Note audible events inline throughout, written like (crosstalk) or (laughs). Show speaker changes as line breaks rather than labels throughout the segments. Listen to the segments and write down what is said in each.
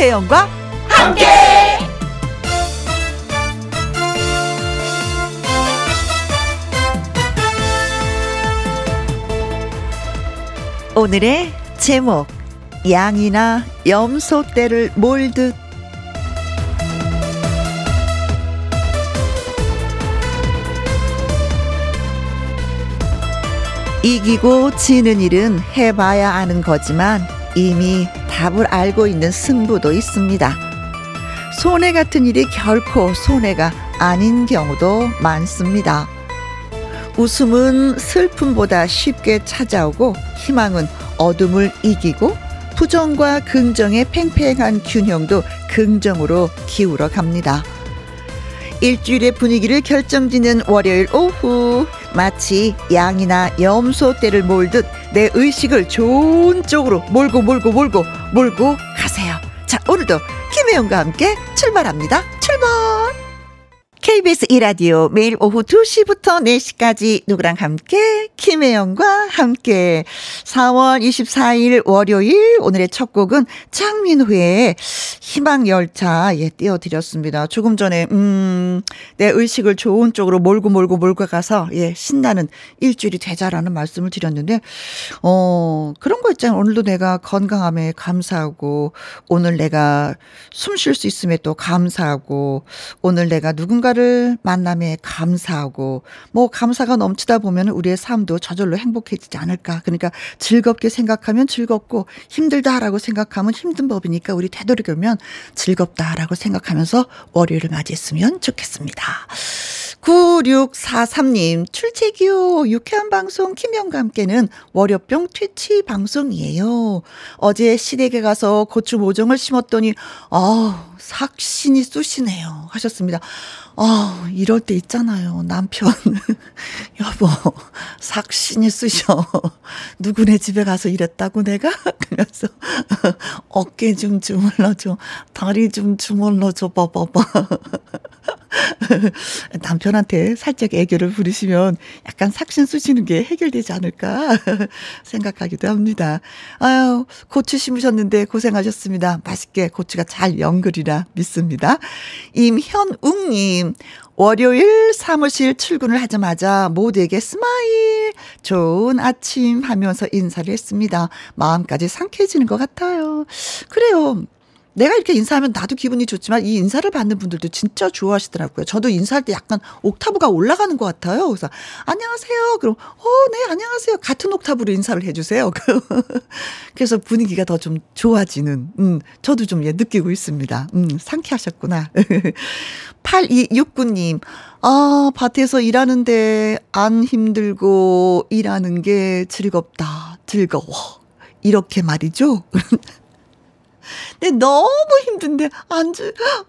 김혜영과 함께. 오늘의 제목 양이나 염소 떼를 몰듯 이기고 지는 일은 해봐야 아는 거지만 이미 답을 알고 있는 승부도 있습니다. 손해 같은 일이 결코 손해가 아닌 경우도 많습니다. 웃음은 슬픔보다 쉽게 찾아오고 희망은 어둠을 이기고 부정과 긍정의 팽팽한 균형도 긍정으로 기울어 갑니다. 일주일의 분위기를 결정짓는 월요일 오후 마치 양이나 염소 떼를 몰듯 내 의식을 좋은 쪽으로 몰고 몰고 몰고 몰고 가세요. 자 오늘도 김혜영과 함께 출발합니다. 출발! KBS 이라디오 매일 오후 2시부터 4시까지 누구랑 함께 김혜영과 함께 4월 24일 월요일 오늘의 첫 곡은 장민호의 희망열차 예 띄워드렸습니다. 조금 전에 음내 의식을 좋은 쪽으로 몰고 몰고 몰고 가서 예 신나는 일주일이 되자라는 말씀을 드렸는데 어 그런 거 있잖아요. 오늘도 내가 건강함에 감사하고 오늘 내가 숨 쉴 수 있음에 또 감사하고 오늘 내가 누군가 누군가를 만남에 감사하고 뭐 감사가 넘치다 보면 우리의 삶도 저절로 행복해지지 않을까. 그러니까 즐겁게 생각하면 즐겁고 힘들다라고 생각하면 힘든 법이니까 우리 되도록이면 즐겁다라고 생각하면서 월요일을 맞이했으면 좋겠습니다. 9643님, 출첵이요. 유쾌한 방송 김영과 함께는 월요병 퇴치 방송이에요. 어제 시댁에 가서 고추 모종을 심었더니, 아 삭신이 쑤시네요. 하셨습니다. 아, 이럴 때 있잖아요. 남편. (laughs) 여보, 삭신이 쑤셔. 누구네 집에 가서 이랬다고 내가? (laughs) 그래서 어깨 좀 주물러줘. 다리 좀 주물러줘. 봐봐봐. (laughs) 남편한테 살짝 애교를 부리시면 약간 삭신 쑤시는 게 해결되지 않을까 (laughs) 생각하기도 합니다. 아유, 고추 심으셨는데 고생하셨습니다. 맛있게 고추가 잘 영글리라 믿습니다. 임현웅님, 월요일 사무실 출근을 하자마자 모두에게 smile, 좋은 아침 하면서 인사를 했습니다. 마음까지 상쾌해지는 것 같아요. 그래요. 내가 이렇게 인사하면 나도 기분이 좋지만 이 인사를 받는 분들도 진짜 좋아하시더라고요. 저도 인사할 때 약간 옥타브가 올라가는 것 같아요. 그래서 안녕하세요. 그럼 어, 네, 안녕하세요. 같은 옥타브로 인사를 해주세요. (laughs) 그래서 분위기가 더 좀 좋아지는, 음, 저도 좀 예, 느끼고 있습니다. 음, 상쾌하셨구나. (laughs) 8269님, 아, 밭에서 일하는데 안 힘들고 일하는 게 즐겁다. 즐거워. 이렇게 말이죠. (laughs) 근데 너무 힘든데 안,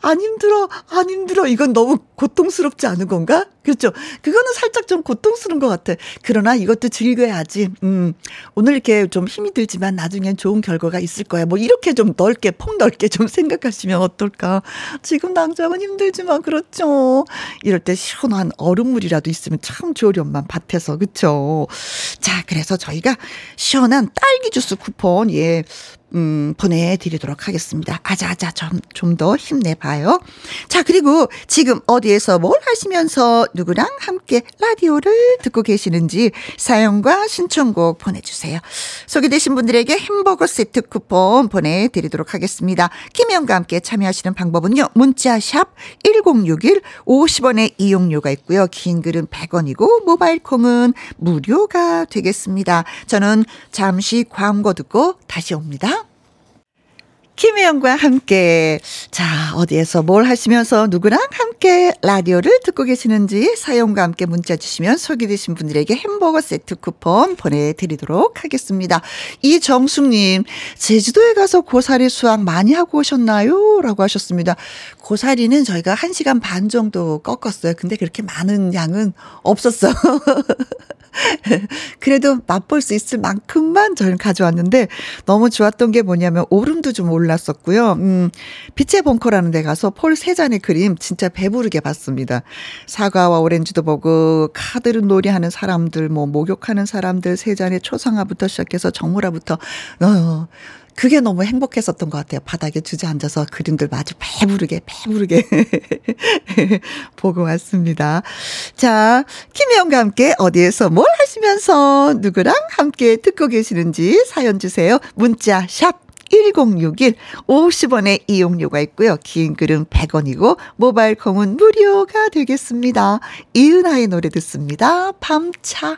안 힘들어, 안 힘들어. 이건 너무 고통스럽지 않은 건가? 그렇죠. 그거는 살짝 좀 고통스러운 것 같아. 그러나 이것도 즐겨야지. 음, 오늘 이렇게 좀 힘이 들지만 나중엔 좋은 결과가 있을 거야. 뭐 이렇게 좀 넓게, 폭넓게 좀 (laughs) 생각하시면 어떨까. 지금 당장은 힘들지만 그렇죠. 이럴 때 시원한 얼음물이라도 있으면 참 좋으련만 밭에서. 그쵸. 자, 그래서 저희가 시원한 딸기 주스 쿠폰, 예, 음, 보내드리도록 하겠습니다. 아자아자 좀, 좀 더 힘내봐요. 자, 그리고 지금 어디에서 뭘 하시면서 누구랑 함께 라디오를 듣고 계시는지 사연과 신청곡 보내주세요. 소개되신 분들에게 햄버거 세트 쿠폰 보내드리도록 하겠습니다. 김혜영과 함께 참여하시는 방법은요. 문자샵 1061 50원의 이용료가 있고요. 긴 글은 100원이고 모바일 콩은 무료가 되겠습니다. 저는 잠시 광고 듣고 다시 옵니다. 김혜영과 함께. 자, 어디에서 뭘 하시면서 누구랑 함께 라디오를 듣고 계시는지 사연과 함께 문자 주시면 소개되신 분들에게 햄버거 세트 쿠폰 보내드리도록 하겠습니다. 이정숙님, 제주도에 가서 고사리 수확 많이 하고 오셨나요? 라고 하셨습니다. 고사리는 저희가 1시간 반 정도 꺾었어요. 근데 그렇게 많은 양은 없었어. (laughs) 그래도 맛볼 수 있을 만큼만 저는 가져왔는데 너무 좋았던 게 뭐냐면 오름도 좀 올랐었고요. 음, 빛의 벙커라는 데 가서 폴 세 잔의 그림 진짜 배부르게 봤습니다. 사과와 오렌지도 보고 카드를 놀이하는 사람들, 뭐 목욕하는 사람들 세 잔의 초상화부터 시작해서 정물화부터 어, 그게 너무 행복했었던 것 같아요. 바닥에 주저앉아서 그림들 마주 배부르게, 배부르게 (laughs) 보고 왔습니다. 자, 김혜영과 함께 어디에서 뭘 하시면서 누구랑 함께 듣고 계시는지 사연 주세요. 문자, 샵 1061 50원의 이용료가 있고요. 긴 글은 100원이고 모바일 콩은 무료가 되겠습니다. 이은하의 노래 듣습니다. 밤차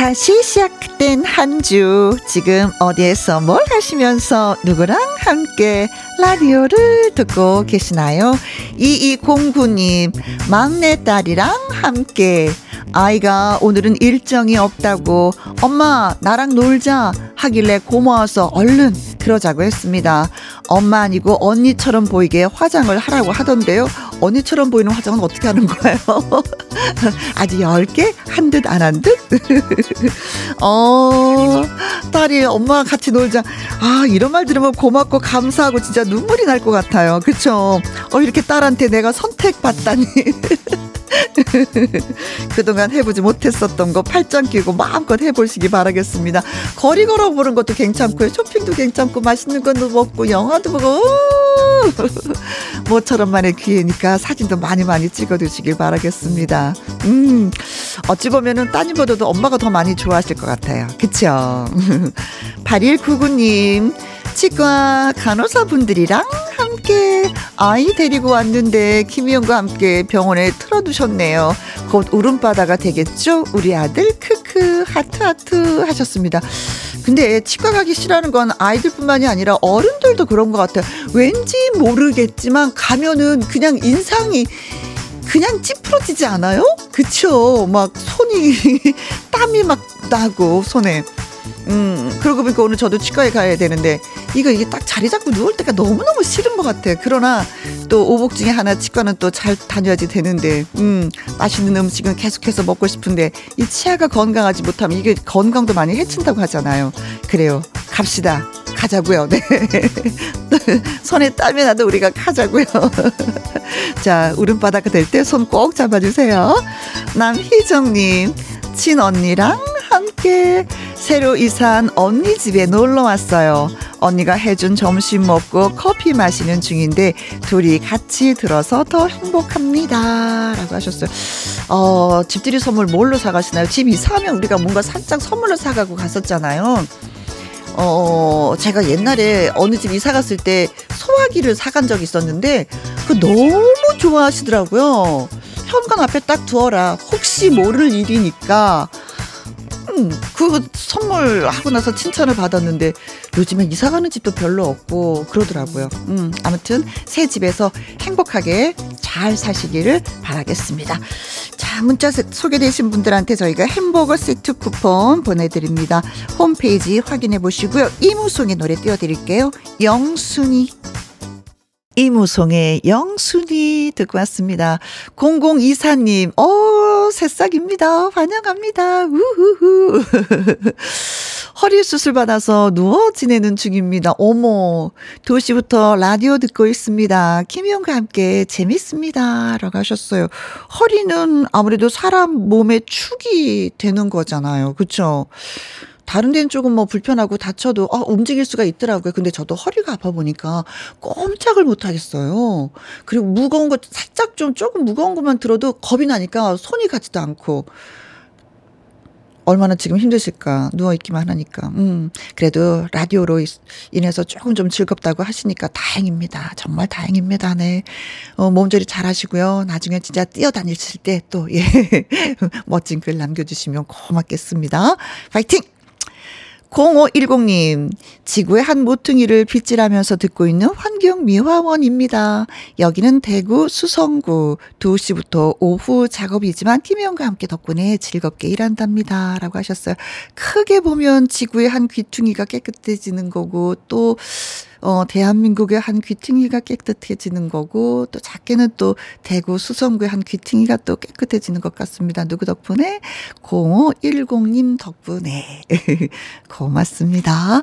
다시 시작된 한 주, 지금 어디에서 뭘 하시면서 누구랑 함께 라디오를 듣고 계시나요? 2209님, 막내딸이랑 함께 아이가 오늘은 일정이 없다고 엄마 나랑 놀자 하길래 고마워서 얼른 그러자고 했습니다. 엄마 아니고 언니처럼 보이게 화장을 하라고 하던데요. 언니처럼 보이는 화장은 어떻게 하는 거예요? (laughs) 아직 10개? 한듯 안 한 듯? (laughs) 어, 딸이 엄마와 같이 놀자. 아, 이런 말 들으면 고맙고 감사하고 진짜 눈물이 날 것 같아요. 그쵸? 어, 이렇게 딸한테 내가 선택받다니. (laughs) 그동안 해보지 못했었던 거 팔짱 끼고 마음껏 해보시기 바라겠습니다. 거리 걸어보는 것도 괜찮고요. 쇼핑도 괜찮고 맛있는 것도 먹고 영화도 보고 (laughs) 모처럼만의 기회니까 사진도 많이 많이 찍어두시길 바라겠습니다. 음, 어찌 보면은 따님보다도 엄마가 더 많이 좋아하실 것 같아요. 그쵸? (laughs) 8199님, 치과 간호사분들이랑 함께 아이 데리고 왔는데 김희영과 함께 병원에 틀어두셨네요. 곧 울음바다가 되겠죠? 우리 아들 크크 하트 하트 하셨습니다. 근데 치과 가기 싫어하는 건 아이들뿐만이 아니라 어른들도 그런 것 같아요. 왠지 모르겠지만 가면은 그냥 인상이 그냥 찌푸러지지 않아요? 그쵸? 막 손이 (laughs) 땀이 막 나고 손에. 음, 그러고 보니까 오늘 저도 치과에 가야 되는데, 이거 이게 딱 자리 잡고 누울 때가 너무너무 싫은 것 같아. 그러나 또 오복 중에 하나 치과는 또 잘 다녀야지 되는데, 음, 맛있는 음식은 계속해서 먹고 싶은데, 이 치아가 건강하지 못하면 이게 건강도 많이 해친다고 하잖아요. 그래요. 갑시다. 가자고요. 네. (laughs) 손에 땀이 나도 우리가 가자고요. (laughs) 자, 울음바다가 될 때 손 꼭 잡아주세요. 남희정님, 친언니랑 함께 새로 이사한 언니 집에 놀러 왔어요. 언니가 해준 점심 먹고 커피 마시는 중인데 둘이 같이 들어서 더 행복합니다. 라고 하셨어요. 어, 집들이 선물 뭘로 사가시나요? 집 이사하면 우리가 뭔가 살짝 선물로 사가고 갔었잖아요. 어, 제가 옛날에 어느 집 이사 갔을 때 소화기를 사간 적이 있었는데, 그 너무 좋아하시더라고요. 현관 앞에 딱 두어라. 혹시 모를 일이니까. 음, 그 선물 하고 나서 칭찬을 받았는데 요즘엔 이사 가는 집도 별로 없고 그러더라고요. 음, 아무튼 새 집에서 행복하게 잘 사시기를 바라겠습니다. 자, 문자 소개되신 분들한테 저희가 햄버거 세트 쿠폰 보내드립니다. 홈페이지 확인해 보시고요. 이무송의 노래 띄워드릴게요. 영순이. 이무송의 영순이 듣고 왔습니다. 0024님, 어, 새싹입니다. 환영합니다. 우후후. (laughs) 허리 수술 받아서 누워 지내는 중입니다. 어머, 2시부터 라디오 듣고 있습니다. 김희영과 함께 재밌습니다. 라고 하셨어요. 허리는 아무래도 사람 몸의 축이 되는 거잖아요. 그쵸? 다른 데는 조금 뭐 불편하고 다쳐도 어, 움직일 수가 있더라고요. 근데 저도 허리가 아파 보니까 꼼짝을 못 하겠어요. 그리고 무거운 거 살짝 좀 조금 무거운 것만 들어도 겁이 나니까 손이 가지도 않고. 얼마나 지금 힘드실까 누워 있기만 하니까. 음 그래도 라디오로 인해서 조금 좀 즐겁다고 하시니까 다행입니다. 정말 다행입니다. 네. 어, 몸조리 잘 하시고요. 나중에 진짜 뛰어다니실 때 또 예. (laughs) 멋진 글 남겨주시면 고맙겠습니다. 파이팅 0510님, 지구의 한 모퉁이를 빗질하면서 듣고 있는 환경 미화원입니다. 여기는 대구 수성구 2시부터 오후 작업이지만 김혜영과 함께 덕분에 즐겁게 일한답니다. 라고 하셨어요. 크게 보면 지구의 한 귀퉁이가 깨끗해지는 거고 또 어, 대한민국의 한 귀퉁이가 깨끗해지는 거고, 또 작게는 또 대구 수성구의 한 귀퉁이가 또 깨끗해지는 것 같습니다. 누구 덕분에? 0510님 덕분에. (laughs) 고맙습니다.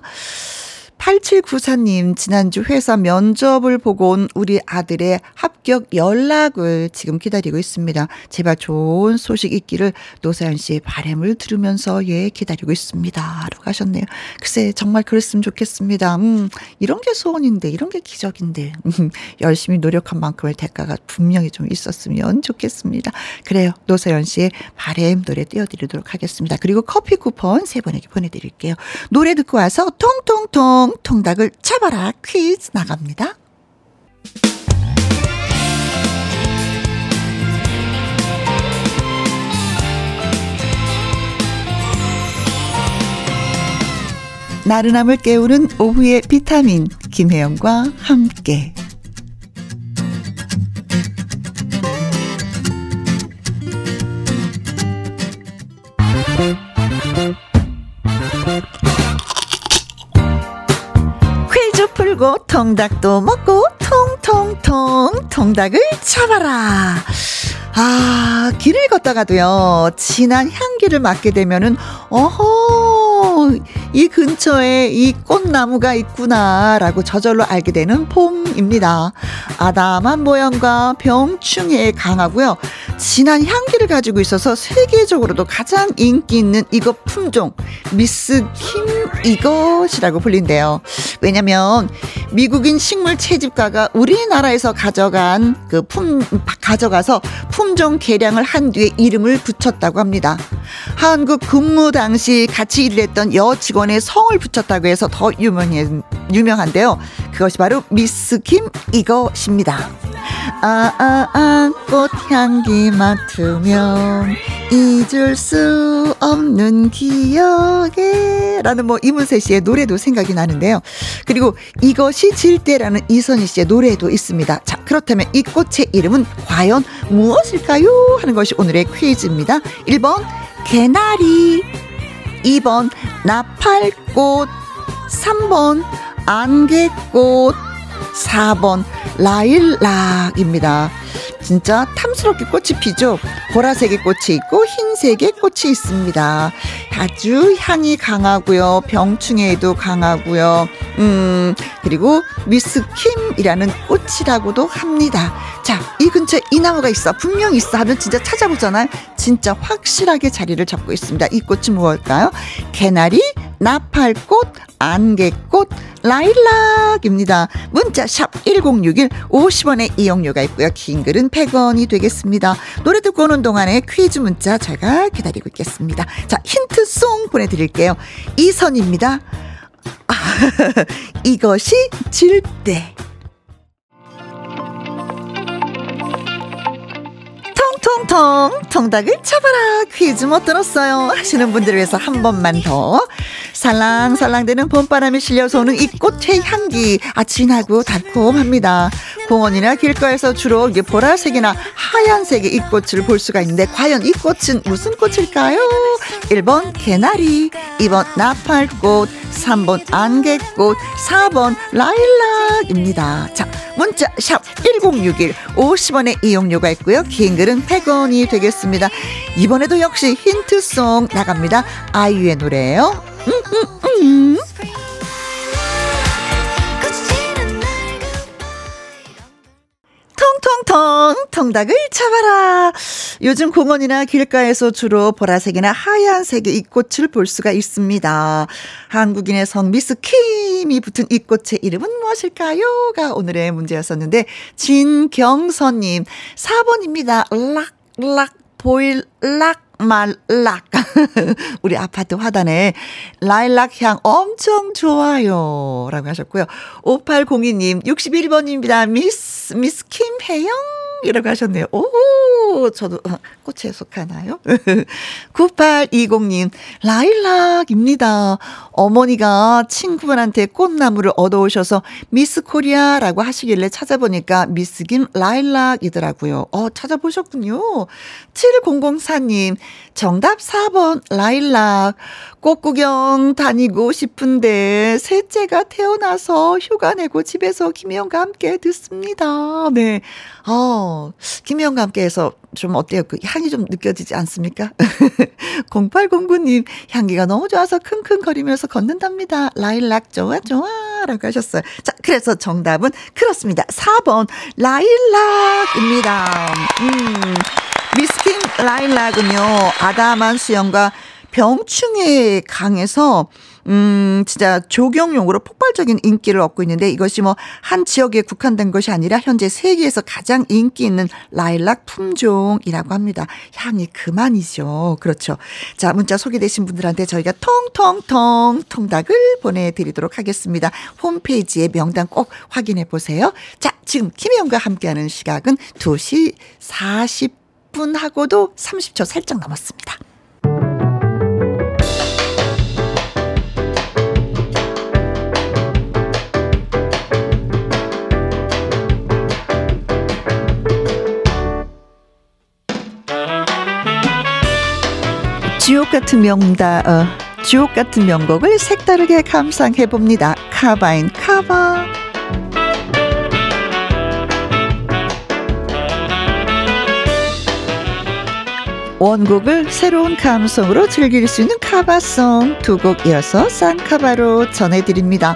8794님, 지난주 회사 면접을 보고 온 우리 아들의 합격 연락을 지금 기다리고 있습니다. 제발 좋은 소식 있기를 노사연 씨의 바램을 들으면서 예, 기다리고 있습니다. 라고 하셨네요. 글쎄, 정말 그랬으면 좋겠습니다. 음, 이런 게 소원인데, 이런 게 기적인데, 음, 열심히 노력한 만큼의 대가가 분명히 좀 있었으면 좋겠습니다. 그래요. 노사연 씨의 바램 노래 띄워드리도록 하겠습니다. 그리고 커피 쿠폰 세 분에게 보내드릴게요. 노래 듣고 와서 통통통 통 통닭을 잡아라 퀴즈 나갑니다. 나른함을 깨우는 오후의 비타민 김혜영과 함께 통닭도 먹고 통통통 통닭을 잡아라. 아, 길을 걷다가도요, 진한 향기를 맡게 되면은, 어허, 이 근처에 이 꽃나무가 있구나라고 저절로 알게 되는 봄입니다. 아담한 모양과 병충해에 강하고요. 진한 향기를 가지고 있어서 세계적으로도 가장 인기 있는 이것 품종 미스 킴 이것이라고 불린대요. 왜냐면 미국인 식물 채집가가 우리나라에서 가져간 그 품 가져가서 품종 개량을 한 뒤에 이름을 붙였다고 합니다. 한국 근무 당시 같이 일을 했던 여 직원의 성을 붙였다고 해서 더 유명해 유명한데요. 그것이 바로 미스 킴 이것입니다. 아, 아, 아, 꽃향기 맡으면 잊을 수 없는 기억에 라는 뭐 이문세 씨의 노래도 생각이 나는데요. 그리고 이것이 질대라는 이선희 씨의 노래도 있습니다. 자, 그렇다면 이 꽃의 이름은 과연 무엇일까요? 하는 것이 오늘의 퀴즈입니다. 1번, 개나리. 2번, 나팔꽃. 3번, 안개꽃. 4번, 라일락입니다. 진짜 탐스럽게 꽃이 피죠. 보라색의 꽃이 있고 흰색의 꽃이 있습니다. 아주 향이 강하고요. 병충해에도 강하고요. 음, 그리고 미스킴이라는 꽃이라고도 합니다. 자, 이 근처에 이 나무가 있어. 분명 있어 하면 진짜 찾아보잖아요. 진짜 확실하게 자리를 잡고 있습니다. 이 꽃이 무엇일까요? 개나리, 나팔꽃, 안개꽃, 라일락입니다. 문자 샵 1061, 50원의 이용료가 있고요. 긴 글은 100원이 되겠습니다. 노래 듣고 오는 동안에 퀴즈 문자 제가 기다리고 있겠습니다. 자, 힌트송 보내드릴게요. 이선입니다. 아, (laughs) 이것이 질대. 통통 통닭을 잡아라. 퀴즈 못 들었어요. 하시는 분들을 위해서 한 번만 더 살랑살랑대는 봄바람이 실려서 오는 이 꽃의 향기. 아 진하고 달콤합니다. 공원이나 길가에서 주로 이게 보라색이나 하얀색의 이 꽃을 볼 수가 있는데 과연 이 꽃은 무슨 꽃일까요? 1번 개나리 2번 나팔꽃 3번 안개꽃 4번 라일락입니다. 자 문자 샵 1061 50원의 이용료가 있고요. 긴 글은 100 원이 되겠습니다. 이번에도 역시 힌트송 나갑니다. 아이유의 노래예요. 음, 음, 음. 통통 통닭을 잡아라. 요즘 공원이나 길가에서 주로 보라색이나 하얀색의 이 꽃을 볼 수가 있습니다. 한국인의 성 미스 킴이 붙은 이 꽃의 이름은 무엇일까요?가 오늘의 문제였었는데 진경선님 4번입니다. 락 락 보일 락 말락. (laughs) 우리 아파트 화단에 라일락 향 엄청 좋아요. 라고 하셨고요. 5802님, 61번입니다. 미스, 미스 김혜영? 이라고 하셨네요. 오, 저도 어, 꽃에 속하나요? (laughs) 9820님, 라일락입니다. 어머니가 친구분한테 꽃나무를 얻어오셔서 미스 코리아라고 하시길래 찾아보니까 미스 김 라일락이더라고요. 어, 찾아보셨군요. 7004님, 정답 4번 라일락. 꽃 구경 다니고 싶은데 셋째가 태어나서 휴가 내고 집에서 김혜영과 함께 듣습니다. 네. 어, 김혜영과 함께 해서 좀 어때요? 그 향이 좀 느껴지지 않습니까? (laughs) 0809님, 향기가 너무 좋아서 킁킁거리면서 걷는답니다. 라일락 좋아, 좋아. 라고 하셨어요. 자, 그래서 정답은 그렇습니다. 4번, 라일락입니다. 음, 미스킨 라일락은요, 아담한 수영과 병충해에 강해서 음, 진짜 조경용으로 폭발적인 인기를 얻고 있는데 이것이 뭐 한 지역에 국한된 것이 아니라 현재 세계에서 가장 인기 있는 라일락 품종이라고 합니다. 향이 그만이죠. 그렇죠. 자, 문자 소개되신 분들한테 저희가 통통통 통닭을 보내드리도록 하겠습니다. 홈페이지에 명단 꼭 확인해 보세요. 자, 지금 김혜영과 함께하는 시각은 2시 40분 하고도 30초 살짝 넘었습니다. 지옥 같은 명다, 어, 지옥 같은 명곡을 색다르게 감상해 봅니다. 카바인 카바. 원곡을 새로운 감성으로 즐길 수 있는 카바송 두 곡 이어서 쌍카바로 전해드립니다.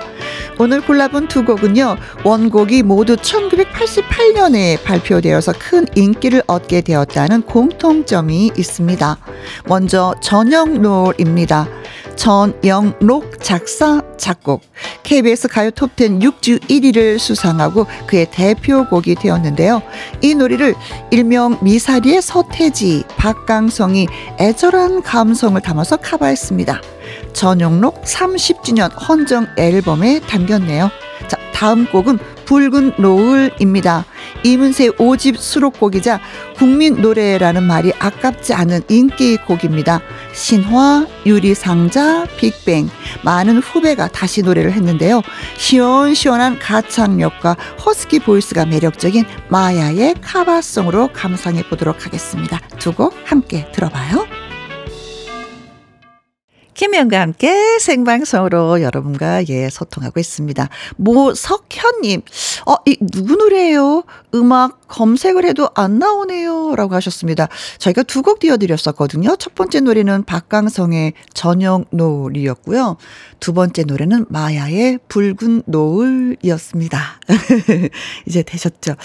오늘 골라본 두 곡은요, 원곡이 모두 1988년에 발표되어서 큰 인기를 얻게 되었다는 공통점이 있습니다. 먼저 전영롤입니다. 전영록 작사 작곡 KBS 가요 톱10 6주 1위를 수상하고 그의 대표곡이 되었는데요. 이 노래를 일명 미사리의 서태지, 박강성이 애절한 감성을 담아서 카바했습니다. 전용록 30주년 헌정 앨범에 담겼네요. 자, 다음 곡은 붉은 노을입니다. 이문세 5집 수록곡이자 국민 노래라는 말이 아깝지 않은 인기 곡입니다. 신화, 유리상자, 빅뱅 많은 후배가 다시 노래를 했는데요. 시원시원한 가창력과 허스키 보이스가 매력적인 마야의 카바송으로 감상해 보도록 하겠습니다. 두 곡 함께 들어봐요. 김현과 함께 생방송으로 여러분과 예, 소통하고 있습니다. 모석현님, 어, 이, 누구 노래예요? 음악 검색을 해도 안 나오네요. 라고 하셨습니다. 저희가 두 곡 띄워드렸었거든요. 첫 번째 노래는 박강성의 저녁 노을이었고요. 두 번째 노래는 마야의 붉은 노을이었습니다. (laughs) 이제 되셨죠?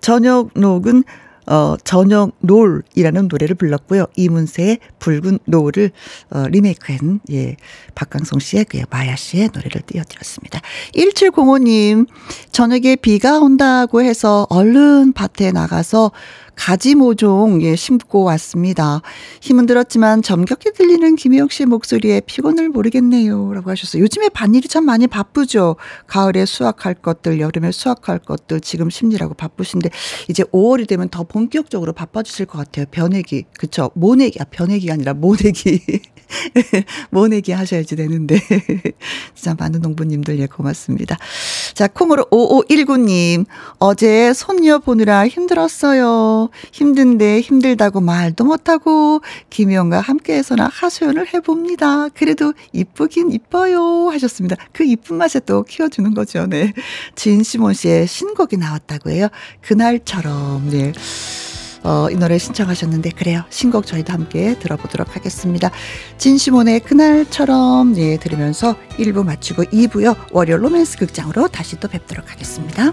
저녁 노은 어, 저녁 놀이라는 노래를 불렀고요. 이문세의 붉은 노을을 어, 리메이크한 예, 박강성 씨의 그 마야 씨의 노래를 띄워드렸습니다. 1705님, 저녁에 비가 온다고 해서 얼른 밭에 나가서 가지 모종 예 심고 왔습니다. 힘은 들었지만 점겹게 들리는 김혜영 씨의 목소리에 피곤을 모르겠네요라고 하셨어요. 요즘에 밭일이 참 많이 바쁘죠. 가을에 수확할 것들, 여름에 수확할 것들 지금 심리라고 바쁘신데 이제 5월이 되면 더 본격적으로 바빠지실 것 같아요. 변내기 그쵸? 모내기 아 변내기가 아니라 모내기 (laughs) 모내기 하셔야지 되는데 (laughs) 진짜 많은 농부님들 예 고맙습니다. 자 콩으로 5519님 어제 손녀 보느라 힘들었어요. 힘든데 힘들다고 말도 못하고 김희영과 함께해서나 하소연을 해봅니다. 그래도 이쁘긴 이뻐요 하셨습니다. 그 이쁜 맛에 또 키워주는 거죠. 네. 진시몬 씨의 신곡이 나왔다고 해요. 그날처럼 네. 어, 이 노래 신청하셨는데 그래요. 신곡 저희도 함께 들어보도록 하겠습니다. 진시몬의 그날처럼 예 들으면서 1부 마치고 2부요. 월요 로맨스 극장으로 다시 또 뵙도록 하겠습니다.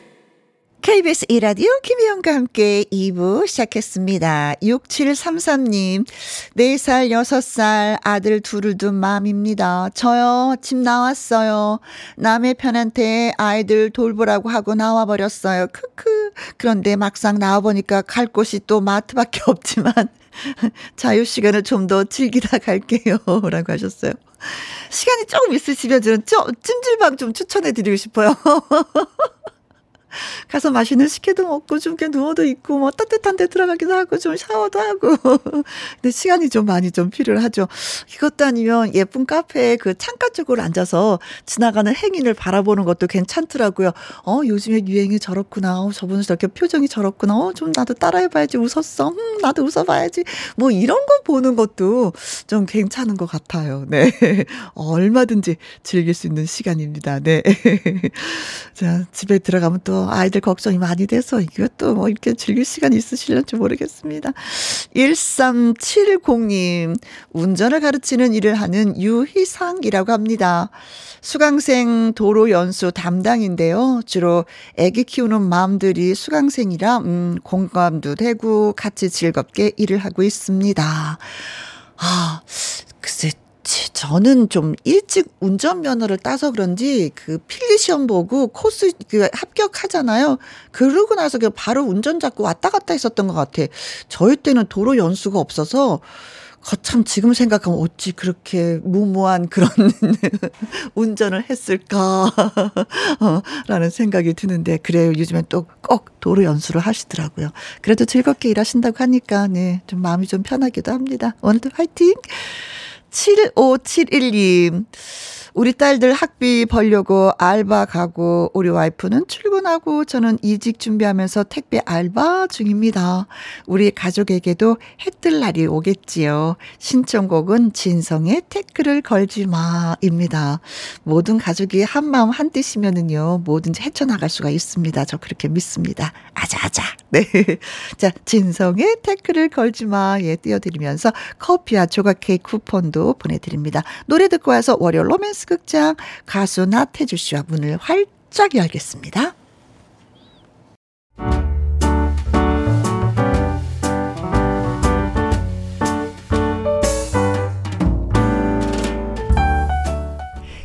KBS 이라디오 김희영과 함께 2부 시작했습니다. 6733님, 4살, 6살 아들 둘을 둔 맘입니다. 저요, 집 나왔어요. 남의 편한테 아이들 돌보라고 하고 나와버렸어요. 크크. 그런데 막상 나와보니까 갈 곳이 또 마트밖에 (laughs) 없지만, 자유 시간을 좀 더 즐기다 갈게요. (laughs) 라고 하셨어요. 시간이 조금 있으시면 저는 찜질방 좀 추천해 드리고 싶어요. (laughs) (laughs) 가서 맛있는 식혜도 먹고 좀 그냥 누워도 있고 뭐 따뜻한 데 들어가기도 하고 좀 샤워도 하고. (laughs) 근데 시간이 좀 많이 좀 필요하죠. 이것도 아니면 예쁜 카페에 그 창가 쪽으로 앉아서 지나가는 행인을 바라보는 것도 괜찮더라고요. 어, 요즘에 유행이 저렇구나. 어, 저분은 저렇게 표정이 저렇구나. 어, 좀 나도 따라해봐야지. 웃었어. 음, 나도 웃어봐야지. 뭐 이런 거 보는 것도 좀 괜찮은 것 같아요. 네. (laughs) 얼마든지 즐길 수 있는 시간입니다. 네. 자, 집에 들어가면 또 아이들 걱정이 많이 돼서 이것도 뭐 이렇게 즐길 시간 있으실런지 모르겠습니다. 1370님, 운전을 가르치는 일을 하는 유희상이라고 합니다. 수강생 도로 연수 담당인데요. 주로 애기 키우는 마음들이 수강생이라, 음, 공감도 되고 같이 즐겁게 일을 하고 있습니다. 아, 글쎄, 저는 좀 일찍 운전면허를 따서 그런지 그 필기 시험 보고 코스 그 합격하잖아요. 그러고 나서 그 바로 운전 잡고 왔다 갔다 했었던 것 같아. 저희 때는 도로 연수가 없어서 거참 지금 생각하면 어찌 그렇게 무모한 그런 (laughs) 운전을 했을까? (laughs) 어, 라는 생각이 드는데 그래요. 요즘엔 또 꼭 도로 연수를 하시더라고요. 그래도 즐겁게 일하신다고 하니까 네 좀 마음이 좀 편하기도 합니다. 오늘도 화이팅 7571님. 우리 딸들 학비 벌려고 알바 가고 우리 와이프는 출근하고 저는 이직 준비하면서 택배 알바 중입니다. 우리 가족에게도 해뜰 날이 오겠지요. 신청곡은 진성의 태클을 걸지 마입니다. 모든 가족이 한 마음 한 뜻이면은요 뭐든지 헤쳐나갈 수가 있습니다. 저 그렇게 믿습니다. 아자아자. 네. (laughs) 자 진성의 태클을 걸지 마 예 띄워드리면서 커피와 조각 케이크 쿠폰도 보내드립니다. 노래 듣고 와서 월요 로맨스 댄스극장 가수 나태주 씨와 문을 활짝 열겠습니다.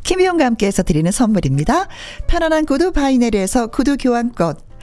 김희용과 함께해서 드리는 선물입니다. 편안한 구두 바이네르에서 구두 교환권,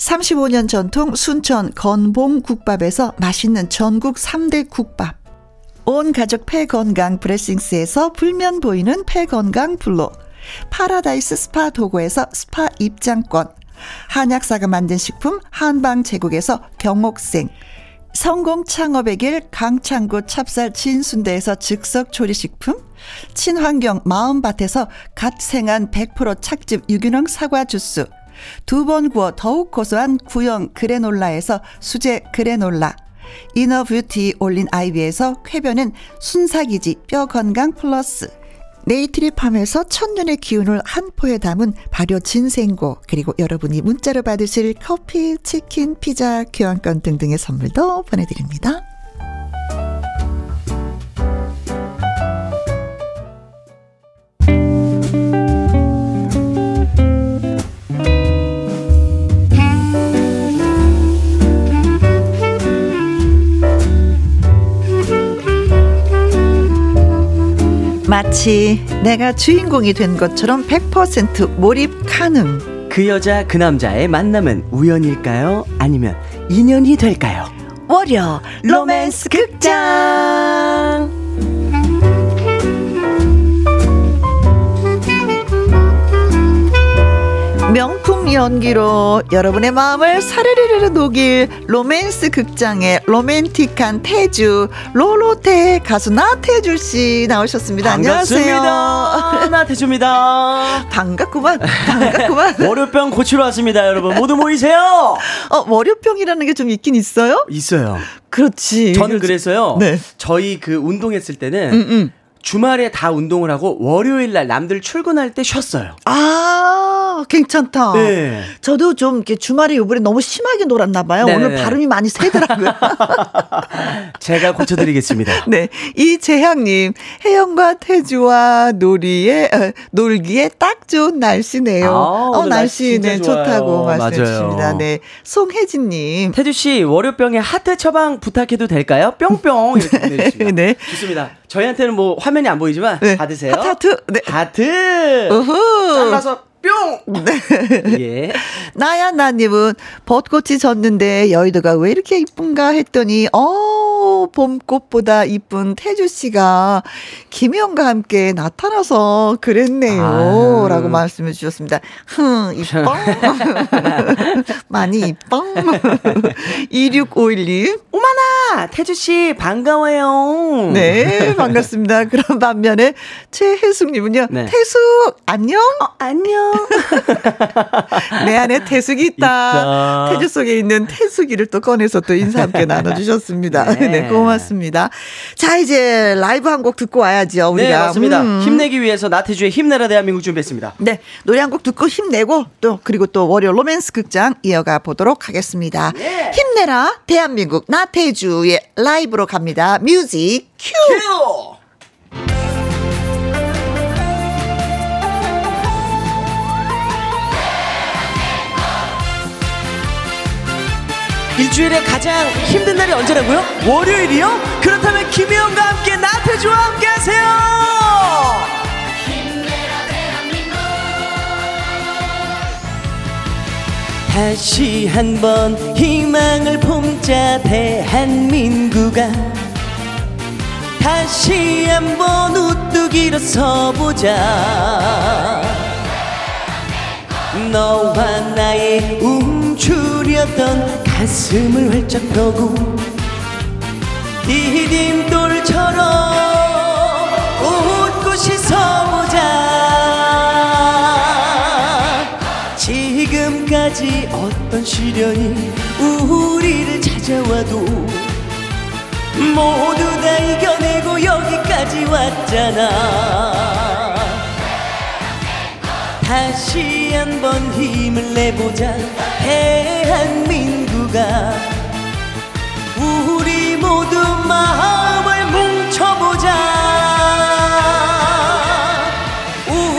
35년 전통 순천 건봉 국밥에서 맛있는 전국 3대 국밥. 온 가족 폐건강 브레싱스에서 불면 보이는 폐건강 블로. 파라다이스 스파 도구에서 스파 입장권, 한약사가 만든 식품 한방 제국에서 경옥생, 성공 창업의 길 강창구 찹쌀 진순대에서 즉석 조리식품, 친환경 마음밭에서 갓 생한 100% 착즙 유기농 사과 주스, 두 번 구워 더욱 고소한 구형 그래놀라에서 수제 그래놀라, inner beauty 올린 아이비에서 쾌변은 순삭이지 뼈 건강 플러스, 네이트리팜에서 천년의 기운을 한 포에 담은 발효 진생고 그리고 여러분이 문자로 받으실 커피, 치킨, 피자, 교환권 등등의 선물도 보내드립니다. 마치 내가 주인공이 된 것처럼 100% 몰입 가능.
그 여자 그 남자의 만남은 우연일까요? 아니면 인연이 될까요?
월요 로맨스 극장 명품 연기로 여러분의 마음을 사르르르 녹일 로맨스 극장의 로맨틱한 태주 로로테 가수 나태주 씨 나오셨습니다.
반갑습니다.
안녕하세요. (laughs)
나태주입니다.
반갑구만. 반갑구만. (laughs)
월요병 고치러 왔습니다, 여러분. 모두 모이세요.
어, 월요병이라는 게 좀 있긴 있어요?
있어요.
그렇지.
저는 그래서요.
네.
저희 그 운동했을 때는
음, 음.
주말에 다 운동을 하고 월요일 날 남들 출근할 때 쉬었어요.
아, 괜찮다.
네.
저도 좀 이렇게 주말에 요번에 너무 심하게 놀았나 봐요. 오늘
네네네.
발음이 많이 새더라고요. (laughs)
제가 고쳐드리겠습니다. (laughs)
네. 이재향님, 혜영과 태주와 놀이에, 어, 놀기에 딱 좋은 날씨네요.
아,
어,
오늘 날씨
네. 좋다고 말씀해
맞아요.
주십니다. 네. 송혜진님.
태주 씨 월요병에 하트 처방 부탁해도 될까요? 뿅뿅 (laughs) 이렇게 보내주시면
네.
좋습니다. 저희한테는 뭐 화면이 안 보이지만
네.
받으세요.
하트, 하트. 네.
하트.
우후.
잘라서 뿅.
네.
예.
나야 나님은 벚꽃이 졌는데 여의도가 왜 이렇게 이쁜가 했더니 어 봄꽃보다 이쁜 태주 씨가 김혜영과 함께 나타나서 그랬네요.
아유.
라고 말씀해 주셨습니다. 흥 이뻐 (laughs) 많이 이뻐 2651님
오마나 태주 씨 반가워요.
네 반갑습니다. 그런 반면에 최혜숙님은요
네.
태숙 안녕
어, 안녕. (laughs)
내 안에 태숙이 있다.
있다.
태주 속에 있는 태숙이를 또 꺼내서 또 인사 함께 나눠주셨습니다. 네.
네.
고맙습니다. 자, 이제 라이브 한 곡 듣고 와야죠, 우리가.
네 맞습니다.
음.
힘내기 위해서 나태주의 힘내라 대한민국 준비했습니다.
네, 노래 한 곡 듣고 힘내고 또 그리고 또 월요 로맨스 극장 이어가 보도록 하겠습니다.
네.
힘내라 대한민국 나태주의 라이브로 갑니다. 뮤직 큐.
큐. 일주일에 가장 힘든 날이 언제라고요? 월요일이요? 그렇다면 김혜영과 함께 나태주와 함께 하세요! 다시 한번 희망을 품자 대한민국아 다시 한번 우뚝 일어서 보자 너와 나의 움츠렸던 가슴을 활짝 펴고 디딤돌처럼 웃고 씻어보자. 지금까지 어떤 시련이 우리를 찾아와도 모두 다 이겨내고 여기까지 왔잖아. 다시 한번 힘을 내보자 대한민국아 우리 모두 마음을 뭉쳐보자.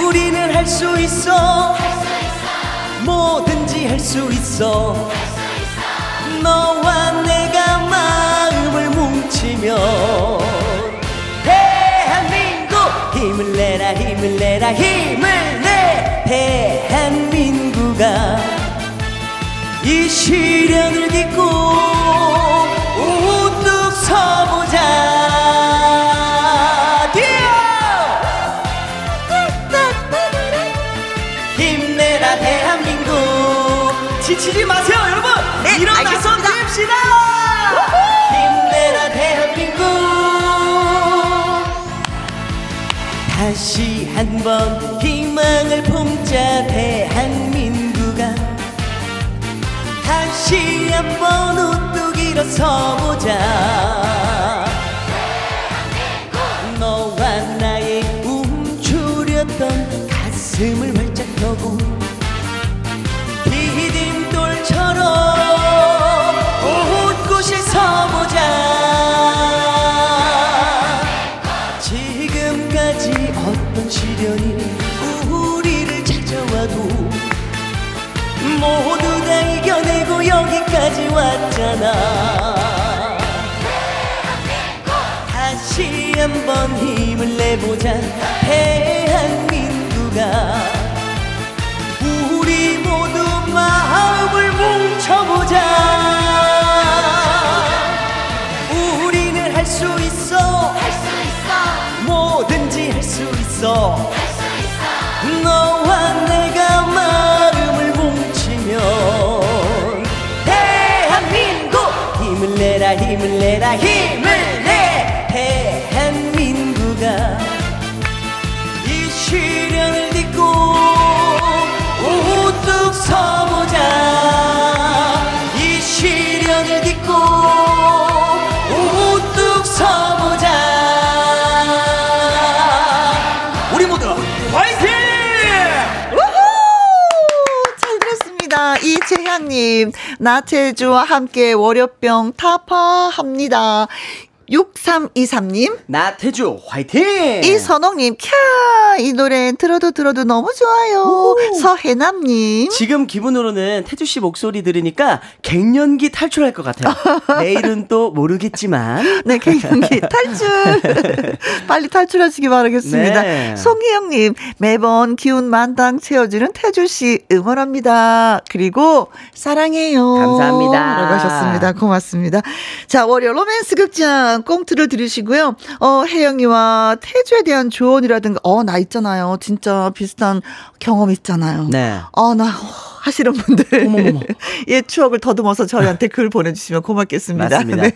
우리는 할 수 있어. 뭐든지 할 수 있어. 너와 내가 마음을 뭉치면 대한민국 힘을 내라 힘을 내라 힘을 내. 대한민국아 이 시련을 딛고 우뚝 서보자. 힘내라 대한민국. 지치지 마세요 여러분. 일어나서 뜁시다. 힘내라 대한민국. 다시 한번 희망을 품자 대한민국아 다시 한번 우뚝 일어서보자. 너와 나의 움츠렸던 가슴을 활짝 펴고 지금까지 어떤 시련이 우리를 찾아와도 모두 다 이겨내고 여기까지 왔잖아. 다시 한번 힘을 내보자 대한민국아 우리 모두 마음을 뭉쳐보자. 우리는 할 수 있어. 할 수 있어.
뭐든지 할 수 있어. 할
수 있어. 힘을 내라 힘을 님, 나태주와 함께 월요병 타파합니다. 6323님,
나태주 화이팅
이선홍님, 캬, 이 노래 들어도 들어도 너무 좋아요. 서혜남님,
지금 기분으로는 태주 씨 목소리 들으니까 갱년기 탈출할 것 같아요. (laughs) 내일은 또 모르겠지만.
네, 갱년기 탈출. (laughs) 빨리 탈출하시기 바라겠습니다.
네.
송희영님, 매번 기운 만땅 채워주는 태주씨 응원합니다. 그리고 사랑해요.
감사합니다.
라고 하셨습니다. 고맙습니다. 자, 월요 로맨스 극장 꽁트를 들으시고요. 어, 혜영이와 태주에 대한 조언이라든가, 어, 나 있잖아요. 진짜 비슷한 경험 있잖아요.
네.
아, 나, 어, 하시는 분들.
어머머머. (laughs)
예, 추억을 더듬어서 저희한테 글 보내주시면 고맙겠습니다.
맞습니다.
네.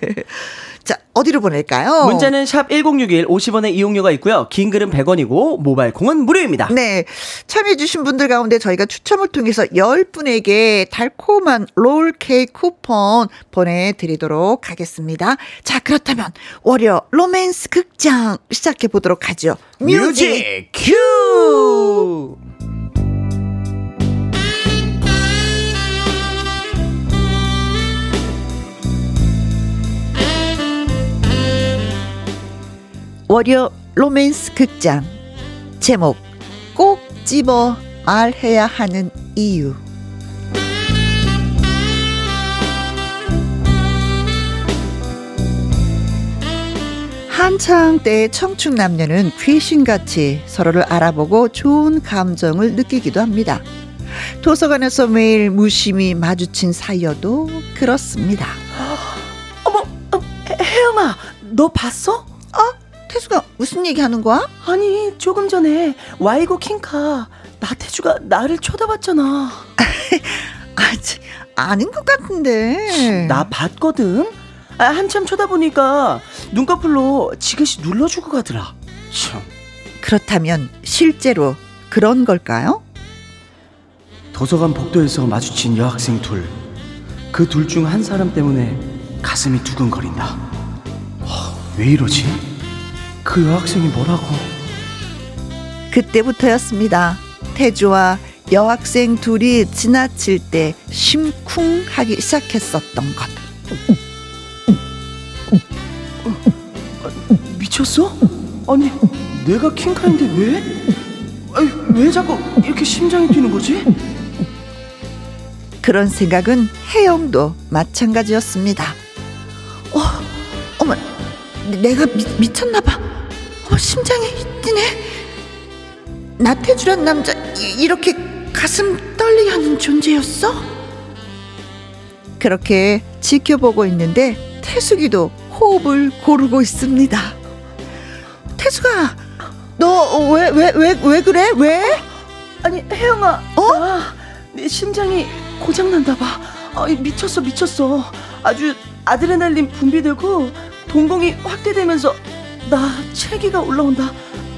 자, 어디로 보낼까요?
문자는 샵 1061, 50원의 이용료가 있고요. 긴 글은 100원이고, 모바일 콩은 무료입니다.
네. 참여해주신 분들 가운데 저희가 추첨을 통해서 10분에게 달콤한 롤 케이크 쿠폰 보내드리도록 하겠습니다. 자, 그렇다면 월요 로맨스 극장 시작해 보도록 하죠. 뮤직!
큐!
월요 로맨스 극장 제목 꼭 집어 말해야 하는 이유 한창 때의 청춘 남녀는 귀신같이 서로를 알아보고 좋은 감정을 느끼기도 합니다. 도서관에서 매일 무심히 마주친 사이여도 그렇습니다.
어머, 어, 혜- 혜영아, 너 봤어?
태수가 무슨 얘기 하는 거야?
아니, 조금 전에 와이고 킹카 나태주가 나를 쳐다봤잖아. (laughs)
아, 치, 아닌 것 같은데.
나 봤거든. 아, 한참 쳐다보니까 눈꺼풀로 지그시 눌러주고 가더라. 참.
그렇다면 실제로 그런 걸까요?
도서관 복도에서 마주친 여학생 둘. 그 둘 중 한 사람 때문에 가슴이 두근거린다. 하, 왜 이러지? 그 여학생이 뭐라고?
그때부터였습니다. 태주와 여학생 둘이 지나칠 때 심쿵하기 시작했었던 것.
미쳤어? 아니, 내가 킹카인데 왜? 아니, 왜 자꾸 이렇게 심장이 뛰는 거지?
그런 생각은 혜영도 마찬가지였습니다. 어, 어머, 내가 미, 미쳤나봐. 어, 뛰네. 나태주란 남자 이- 이렇게 가슴 떨리게 하는 존재였어? 그렇게 지켜보고 있는데 태숙이도 호흡을 고르고 있습니다. 태숙아, 너 왜 왜 왜 왜 그래? 왜?
아니, 혜영아,
어?
나, 내 심장이 고장 난다 봐. 아, 미쳤어, 미쳤어. 아주 아드레날린 분비되고 동공이 확대되면서 나 체기가 올라온다.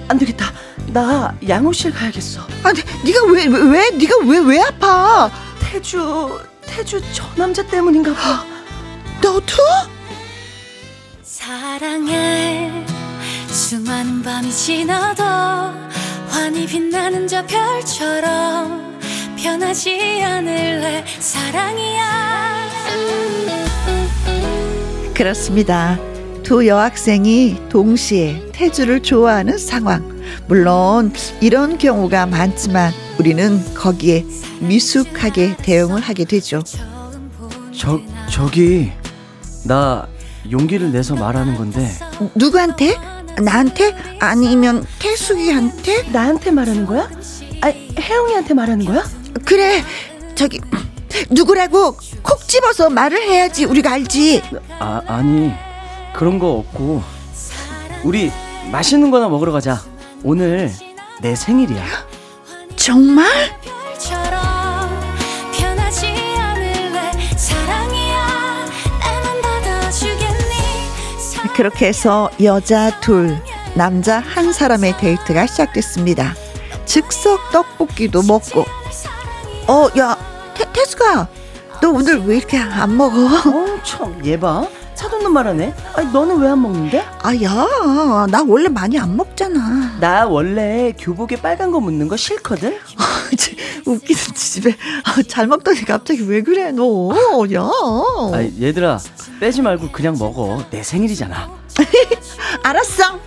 안 되겠다. 나 양호실 가야겠어.
아 니, 네가 왜 왜 왜 네가 왜 왜 아파?
태주, 태주 저 남자 때문인가 봐.
너도?
사랑해 수많은 밤이 지나도 환히 빛나는 저 별처럼 변하지 않을래 사랑이야
그렇습니다. 두 여학생이 동시에 태주를 좋아하는 상황. 물론 이런 경우가 많지만 우리는 거기에 미숙하게 대응을 하게 되죠.
저, 저기, 나 용기를 내서 말하는 건데.
누구한테? 나한테? 아니면 태숙이한테?
나한테 말하는 거야? 아니, 혜영이한테 말하는 거야?
그래. 저기 누구라고 콕 집어서 말을 해야지 우리가 알지.
아, 아니, 그런 거 없고. 우리 맛있는 거나 먹으러 가자. 오늘 내 생일이야.
정말? 그렇게 해서 여자 둘, 남자 한 사람의 데이트가 시작됐습니다. 즉석 떡볶이도 먹고. 어, 야, 태, 태수가, 너 오늘 왜 이렇게 안 먹어?
어, 참, 얘 봐. 사돈놈 말하네. 아니, 너는 왜 안 먹는데?
아, 야, 나 원래 많이 안 먹잖아.
나 원래 교복에 빨간 거 묻는 거 싫거든?
웃기는 집에 아, 잘 먹더니 갑자기 왜 그래 너? 야.
아, 얘들아, 빼지 말고 그냥 먹어. 내 생일이잖아. (laughs)
알았어.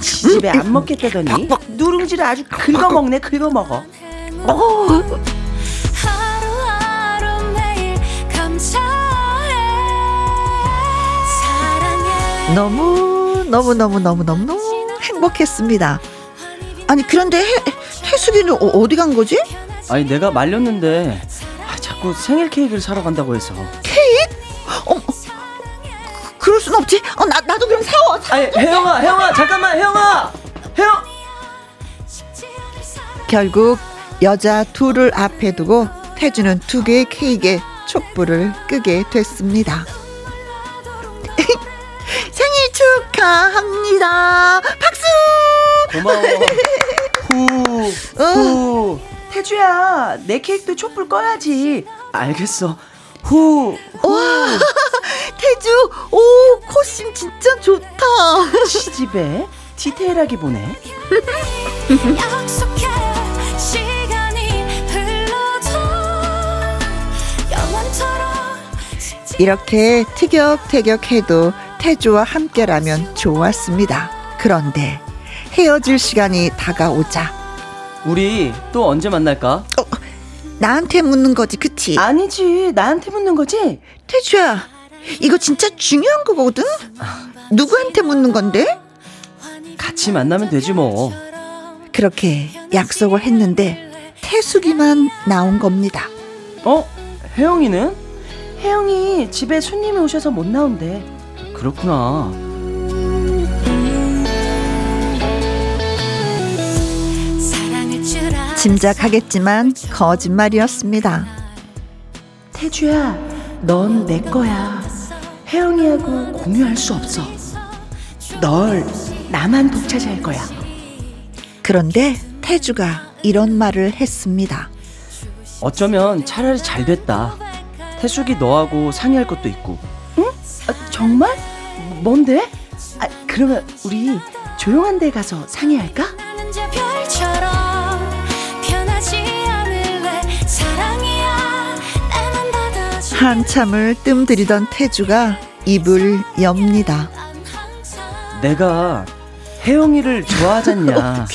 집에 안 먹겠다더니 누룽지를 아주 긁어 먹네, 긁어 먹어.
하
너무 너무 너무 너무 너무 너무 행복했습니다. 아니 그런데 해, 해수기는 어, 어디 간 거지?
아니, 내가 말렸는데 아, 자꾸 생일 케이크를 사러 간다고 해서.
어, 그럴 순 없지. 어, 나 나도 그럼 사와. 사-
아니, 혜영아, 혜영아, 잠깐만, 혜영아! 혜영!
결국 여자 둘을 앞에 두고 태주는 두 개의 케이크에 촛불을 끄게 됐습니다. 축하합니다. 박수!
고마워. (laughs) 후,
어.
후. 태주야, 내 케이크도 촛불 꺼야지. 알겠어. 후, 후. (laughs)
태주, 오, 코심 진짜 좋다.
시집에 디테일하게 (laughs)
영원처럼
이렇게 티격태격해도 태주와 함께라면 좋았습니다. 그런데 헤어질 시간이 다가오자
우리 또 언제 만날까?
나한테 묻는 거지, 그치?
아니지, 나한테 묻는 거지?
태주야, 이거 진짜 중요한 거거든? 누구한테 묻는 건데?
같이 만나면 되지 뭐.
그렇게 약속을 했는데 태숙이만 나온 겁니다.
어? 혜영이는? 혜영이 집에 손님이 오셔서 못 나온대. 그렇구나.
짐작하겠지만 거짓말이었습니다.
태주야, 넌 내 거야. 혜영이하고 공유할 수 없어. 널 나만 독차지할 거야.
그런데 태주가 이런 말을 했습니다.
어쩌면 차라리 잘 됐다. 태숙이 너하고 상의할 것도 있고. 아, 정말? 뭔데? 아, 그러면 우리 조용한 데 가서 상의할까?
한참을 뜸들이던 태주가 입을 엽니다.
내가 혜영이를 좋아하잖냐.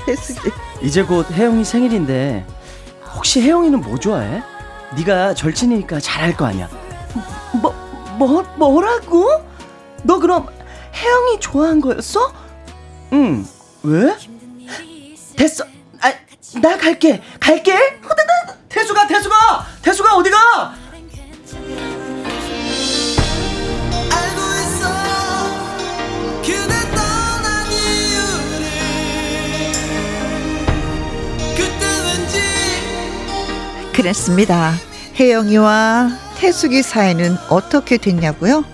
(laughs) 이제 곧 혜영이 생일인데 혹시 혜영이는 뭐 좋아해? 네가 절친이니까 잘할 거 아니야. 뭐, 뭐 뭐라고? 너 그럼 혜영이 좋아한 거였어? 응. 왜? 됐어. 아, 나 갈게. 갈게. 후다닥. 태수가 태수가 태수가 어디가?
알고 있어 그대 떠난 이유를 그때 왠지
그랬습니다. 혜영이와 태숙이 사이는 어떻게 됐냐고요?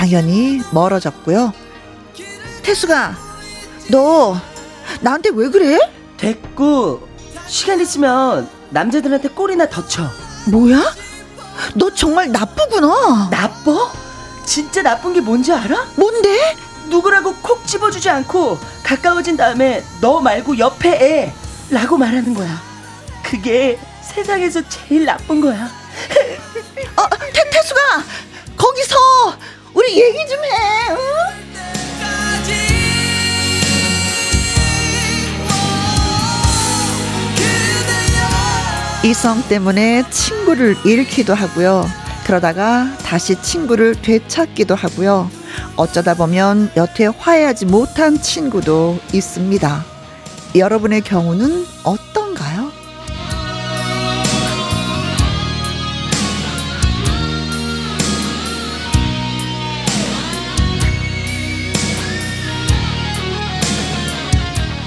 당연히 멀어졌고요. 태숙아, 너 나한테 왜 그래?
됐고 시간 있으면 남자들한테 꼬리나 더 쳐.
뭐야? 너 정말 나쁘구나.
나빠? 진짜 나쁜 게 뭔지 알아?
뭔데?
누구라고 콕 집어주지 않고 가까워진 다음에 너 말고 옆에 애라고 말하는 거야. 그게 세상에서 제일 나쁜 거야. (laughs)
어, 태, 태숙아, 거기서 우리 얘기 좀 해. 응? 이성 때문에 친구를 잃기도 하고요. 그러다가 다시 친구를 되찾기도 하고요. 어쩌다 보면 여태 화해하지 못한 친구도 있습니다. 여러분의 경우는 어떤가요?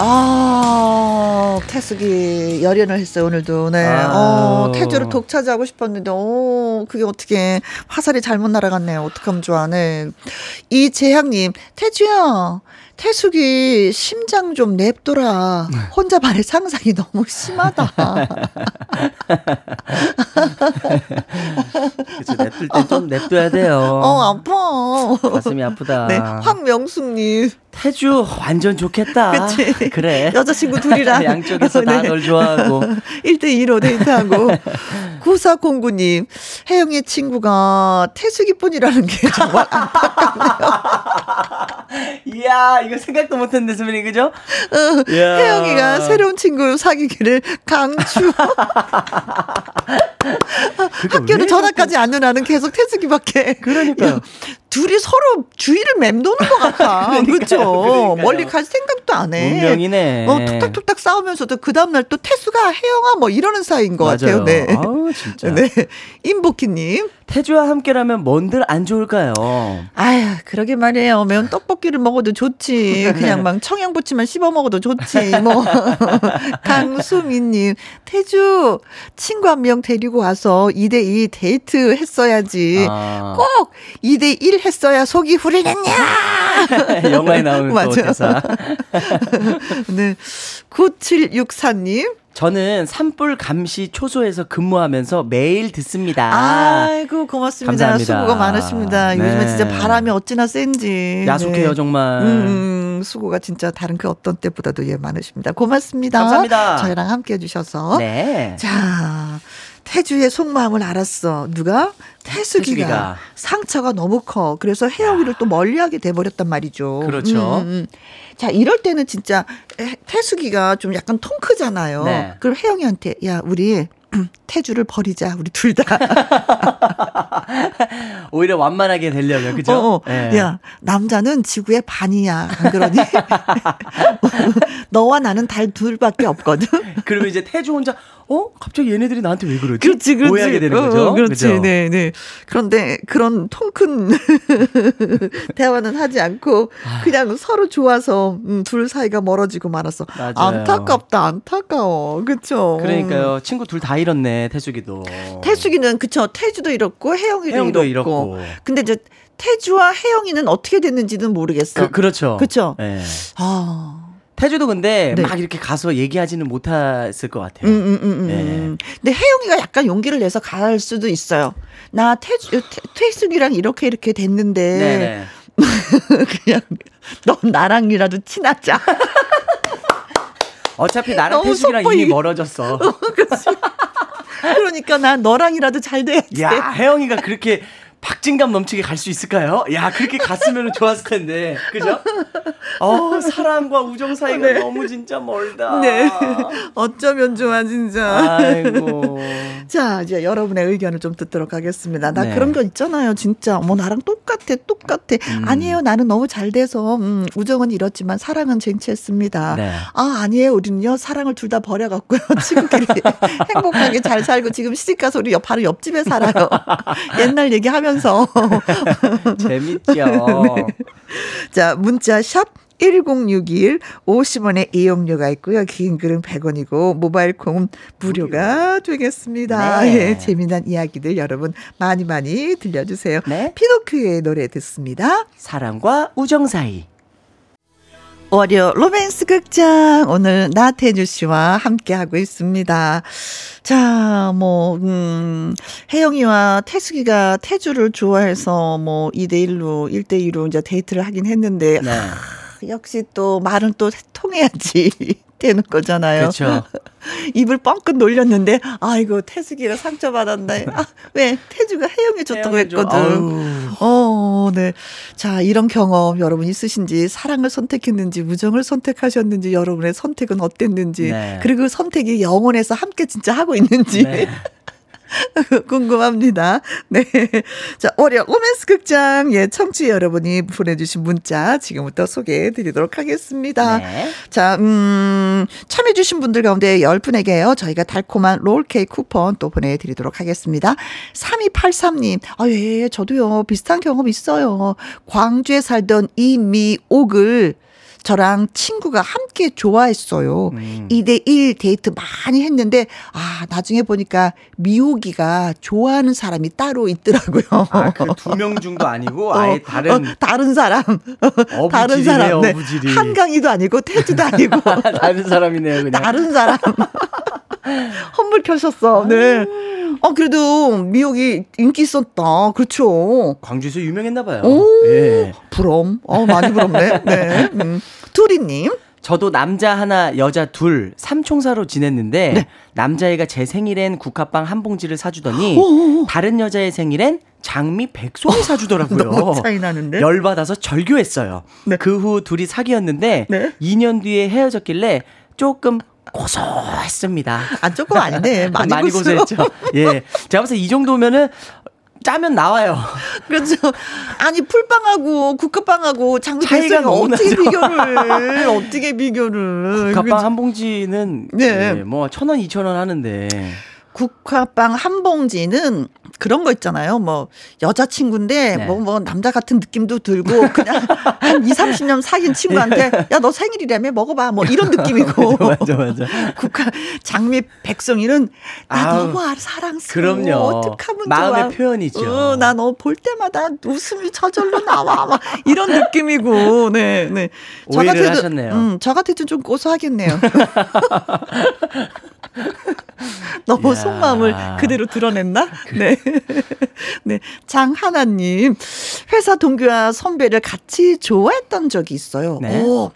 아, 어, 태숙이 열연을 했어요, 오늘도. 네.
아우.
어, 태주를 독차지하고 싶었는데, 어, 그게 어떻게, 화살이 잘못 날아갔네요. 어떡하면 좋아, 네. 이재향님, 태주야, 태숙이 심장 좀 냅둬라. 혼자 반의 상상이 너무 심하다.
그치, 냅둘 땐좀 냅둬야 돼요.
어, 아파.
가슴이 아프다.
네, 황명숙님.
태주 완전 좋겠다.
그치.
그래.
여자친구 둘이랑. (laughs)
양쪽에서 다
네.
널 좋아하고.
1대1로 데이트하고. 9409님, 혜영의 친구가 태숙이 뿐이라는 게 정말 (laughs)
이야, 이거 생각도 못했는데, 수민이, 그죠?
어, 혜영이가 새로운 친구 사귀기를 강추. (laughs) 학교를
왜
전화까지 안 누나는 계속 태숙이밖에.
그러니까요.
둘이 서로 주위를 맴도는 것 같아. (laughs)
그러니까요,
그렇죠.
그러니까요.
멀리 갈 생각도 안 해.
운명이네.
어, 툭탁툭탁 싸우면서도 그 다음날 또 태수가 혜영아 뭐 이러는 사이인 것 같아요.
맞아요.
네.
아우, 진짜. (laughs)
네. 임복희님.
태주와 함께라면 뭔들 안 좋을까요?
아유, 그러게 말이에요. 매운 떡볶이를 먹어도 좋지. 그냥 막 청양부치만 씹어 먹어도 좋지. 뭐. (laughs) 강수민님, 태주, 친구 한 명 데리고 와서 2대2 데이트 했어야지.
아.
꼭 2대1 했어야 속이 후련했냐! (laughs)
영화에 나오는 또
맞아요.
대사. (laughs)
네. 9764님.
저는 산불 감시 초소에서 근무하면서 매일 듣습니다.
아이고, 고맙습니다.
감사합니다.
수고가 많으십니다.
네.
요즘에 진짜 바람이 어찌나 센지.
야속해요,
네.
정말.
음, 수고가 진짜 다른 그 어떤 때보다도 예, 많으십니다. 고맙습니다.
감사합니다.
저희랑 함께 해주셔서.
네.
자, 태주의 속마음을 알았어. 누가? 태숙이가.
태숙이가.
상처가 너무 커. 그래서 혜영이를 또 멀리하게 돼버렸단 말이죠.
그렇죠.
음, 음, 음. 자, 이럴 때는 진짜 해- 태숙이가 좀 약간 통 크잖아요.
네.
그럼 혜영이한테 야, 우리 (clears throat) 태주를 버리자. 우리 둘 다. (laughs)
오히려 완만하게 되려면, 그죠?
어, 어.
네.
야, 남자는 지구의 반이야. 안 그러니? (laughs) 너와 나는 달 둘밖에 없거든. (laughs)
그리고 이제 태주 혼자, 어? 갑자기 얘네들이 나한테 왜 그러지?
그렇지, 그렇지.
오해하게 되는 거죠.
어, 그렇지,
그죠?
네, 네. 그런데 그런 통큰 대화는 하지 않고 그냥 서로 좋아서 음, 둘 사이가 멀어지고 말았어.
맞아요.
안타깝다, 안타까워. 그쵸?
그러니까요. 친구 둘 다 잃었네, 태숙이도.
태숙이는 그쵸. 태주도 잃었고 혜영이도
혜영도
잃었고.
잃었고.
근데 이제 태주와 혜영이는 어떻게 됐는지는 모르겠어.
그, 그렇죠.
그쵸?
예.
아.
태주도 근데
네.
막 이렇게 가서 얘기하지는 못했을 것 같아요.
음, 음, 음, 음.
네.
근데 혜영이가 약간 용기를 내서 갈 수도 있어요. 나 태주, 태, 태숙이랑 이렇게 이렇게 됐는데.
네네. (laughs)
그냥, 너 나랑이라도 친하자.
어차피 나랑 태숙이랑
속보이-
이미 멀어졌어. (laughs)
그러니까 난 너랑이라도 잘 돼야지.
야, 혜영이가 그렇게 박진감 넘치게 갈 수 있을까요? 야, 그렇게 갔으면 좋았을 텐데. 그죠? 어, 사랑과 우정 사이가 너무 진짜 멀다.
네. 어쩌면 좋아, 진짜.
아이고.
자, 이제 여러분의 의견을 좀 듣도록 하겠습니다. 나
네.
그런 거 있잖아요, 진짜. 뭐, 나랑 똑같아, 똑같아.
음.
아니에요, 나는 너무 잘 돼서, 음, 우정은 이렇지만 사랑은 쟁취했습니다.
네.
아, 아니에요, 우리는요, 사랑을 둘 다 버려갖고요. (laughs) 친구끼리 (laughs) 행복하게 잘 살고, 지금 시집가서 우리 옆, 바로 옆집에 살아요. (laughs) 옛날 얘기하면 서. (laughs)
재밌죠. (laughs)
네. 자, 문자 샵 1061 50원의 이용료가 있고요. 긴 글은 100원이고 모바일 콩은 무료가 되겠습니다.
네.
예, 재미난 이야기들 여러분 많이 많이 들려주세요.
네.
피노키오의 노래 듣습니다.
사랑과 우정 사이.
월요 로맨스 극장 오늘 나태주 씨와 함께 하고 있습니다. 자, 뭐 음, 혜영이와 태숙이가 태주를 좋아해서 뭐 2대 1로 1대 2로 이제 데이트를 하긴 했는데
네.
아, 역시 또 말은 또 통해야지 (laughs) 되는 거잖아요.
그렇죠. (laughs)
입을 뻥끗 놀렸는데 아이고 태숙이가 상처받았네. 아, 왜 태주가 혜영이
혜영이 줘.
했거든. 어, 네. 자, 이런 경험 여러분 있으신지, 사랑을 선택했는지, 우정을 선택하셨는지, 여러분의 선택은 어땠는지,
네.
그리고 선택이 영원해서 함께 진짜 하고 있는지.
네. (laughs) (laughs)
궁금합니다. 네. 자, 월요 로맨스 극장, 예, 청취 여러분이 보내주신 문자 지금부터 소개해 드리도록 하겠습니다.
네.
자, 음, 참여해주신 분들 가운데 10분에게요, 저희가 달콤한 롤케이크 쿠폰 또 보내드리도록 하겠습니다. 3283님, 아, 예, 저도요, 비슷한 경험 있어요. 광주에 살던 이미옥을 저랑 친구가 함께 좋아했어요.
음.
2대1 데이트 많이 했는데, 아, 나중에 보니까 미호기가 좋아하는 사람이 따로 있더라고요.
아, 그 두 명 중도 아니고 (laughs) 아예 다른
어, 다른 사람. 다른 사람. 네.
어부지리.
한강이도 아니고 태주도 아니고 (laughs)
다른 사람이네요, 그냥.
다른 사람. (laughs) 헛물 켜셨어. 네. 어 그래도 미역이 인기 있었다. 그렇죠.
광주에서 유명했나 봐요.
오.
예.
부럼. 어 많이 부럽네. (laughs) 네. 음. 투리 님.
저도 남자 하나, 여자 둘, 삼총사로 지냈는데
네.
남자애가 제 생일엔 국화빵 한 봉지를 사주더니
오.
다른 여자의 생일엔 장미 백송이 사주더라고요. (laughs)
너무 차이 나는데.
열받아서 절교했어요.
네.
그후 둘이 사귀었는데
네.
2년 뒤에 헤어졌길래 조금 고소했습니다.
안 조금 아니네. (laughs) 많이,
많이. 고소했죠. (laughs) 예. 제가 봤을 때 이 정도면은 짜면 나와요. (laughs)
그렇죠. 아니 풀빵하고 국화빵하고 장미
차이가 너무
어떻게
나죠.
비교를 어떻게 비교를
국화빵 한 봉지는
네.
예, 뭐천 원, 이천 원 하는데
국화빵 한 봉지는 그런 거 있잖아요. 뭐 여자친구인데
네.
뭐뭐 남자 같은 느낌도 들고 그냥 (laughs) 한 2, 30년 사귄 친구한테 야 너 생일이라며 먹어봐 뭐 이런 (laughs) 느낌이고
맞아 맞아.
국화 장미 백성이는 나
아우,
너무 알- 사랑스러워.
그럼요.
어떡하면
마음의
좋아.
표현이죠.
어, 나 너 볼 때마다 웃음이 저절로 나와. 막 이런 느낌이고. 네, 네. 저 같아도-
하셨네요.
음, 저 같아도 좀 고소하겠네요. (laughs) 너무. 속마음을 그대로 드러냈나? 네. (laughs) 네. 장하나님. 회사 동기와 선배를 같이 좋아했던 적이 있어요.
네.
오.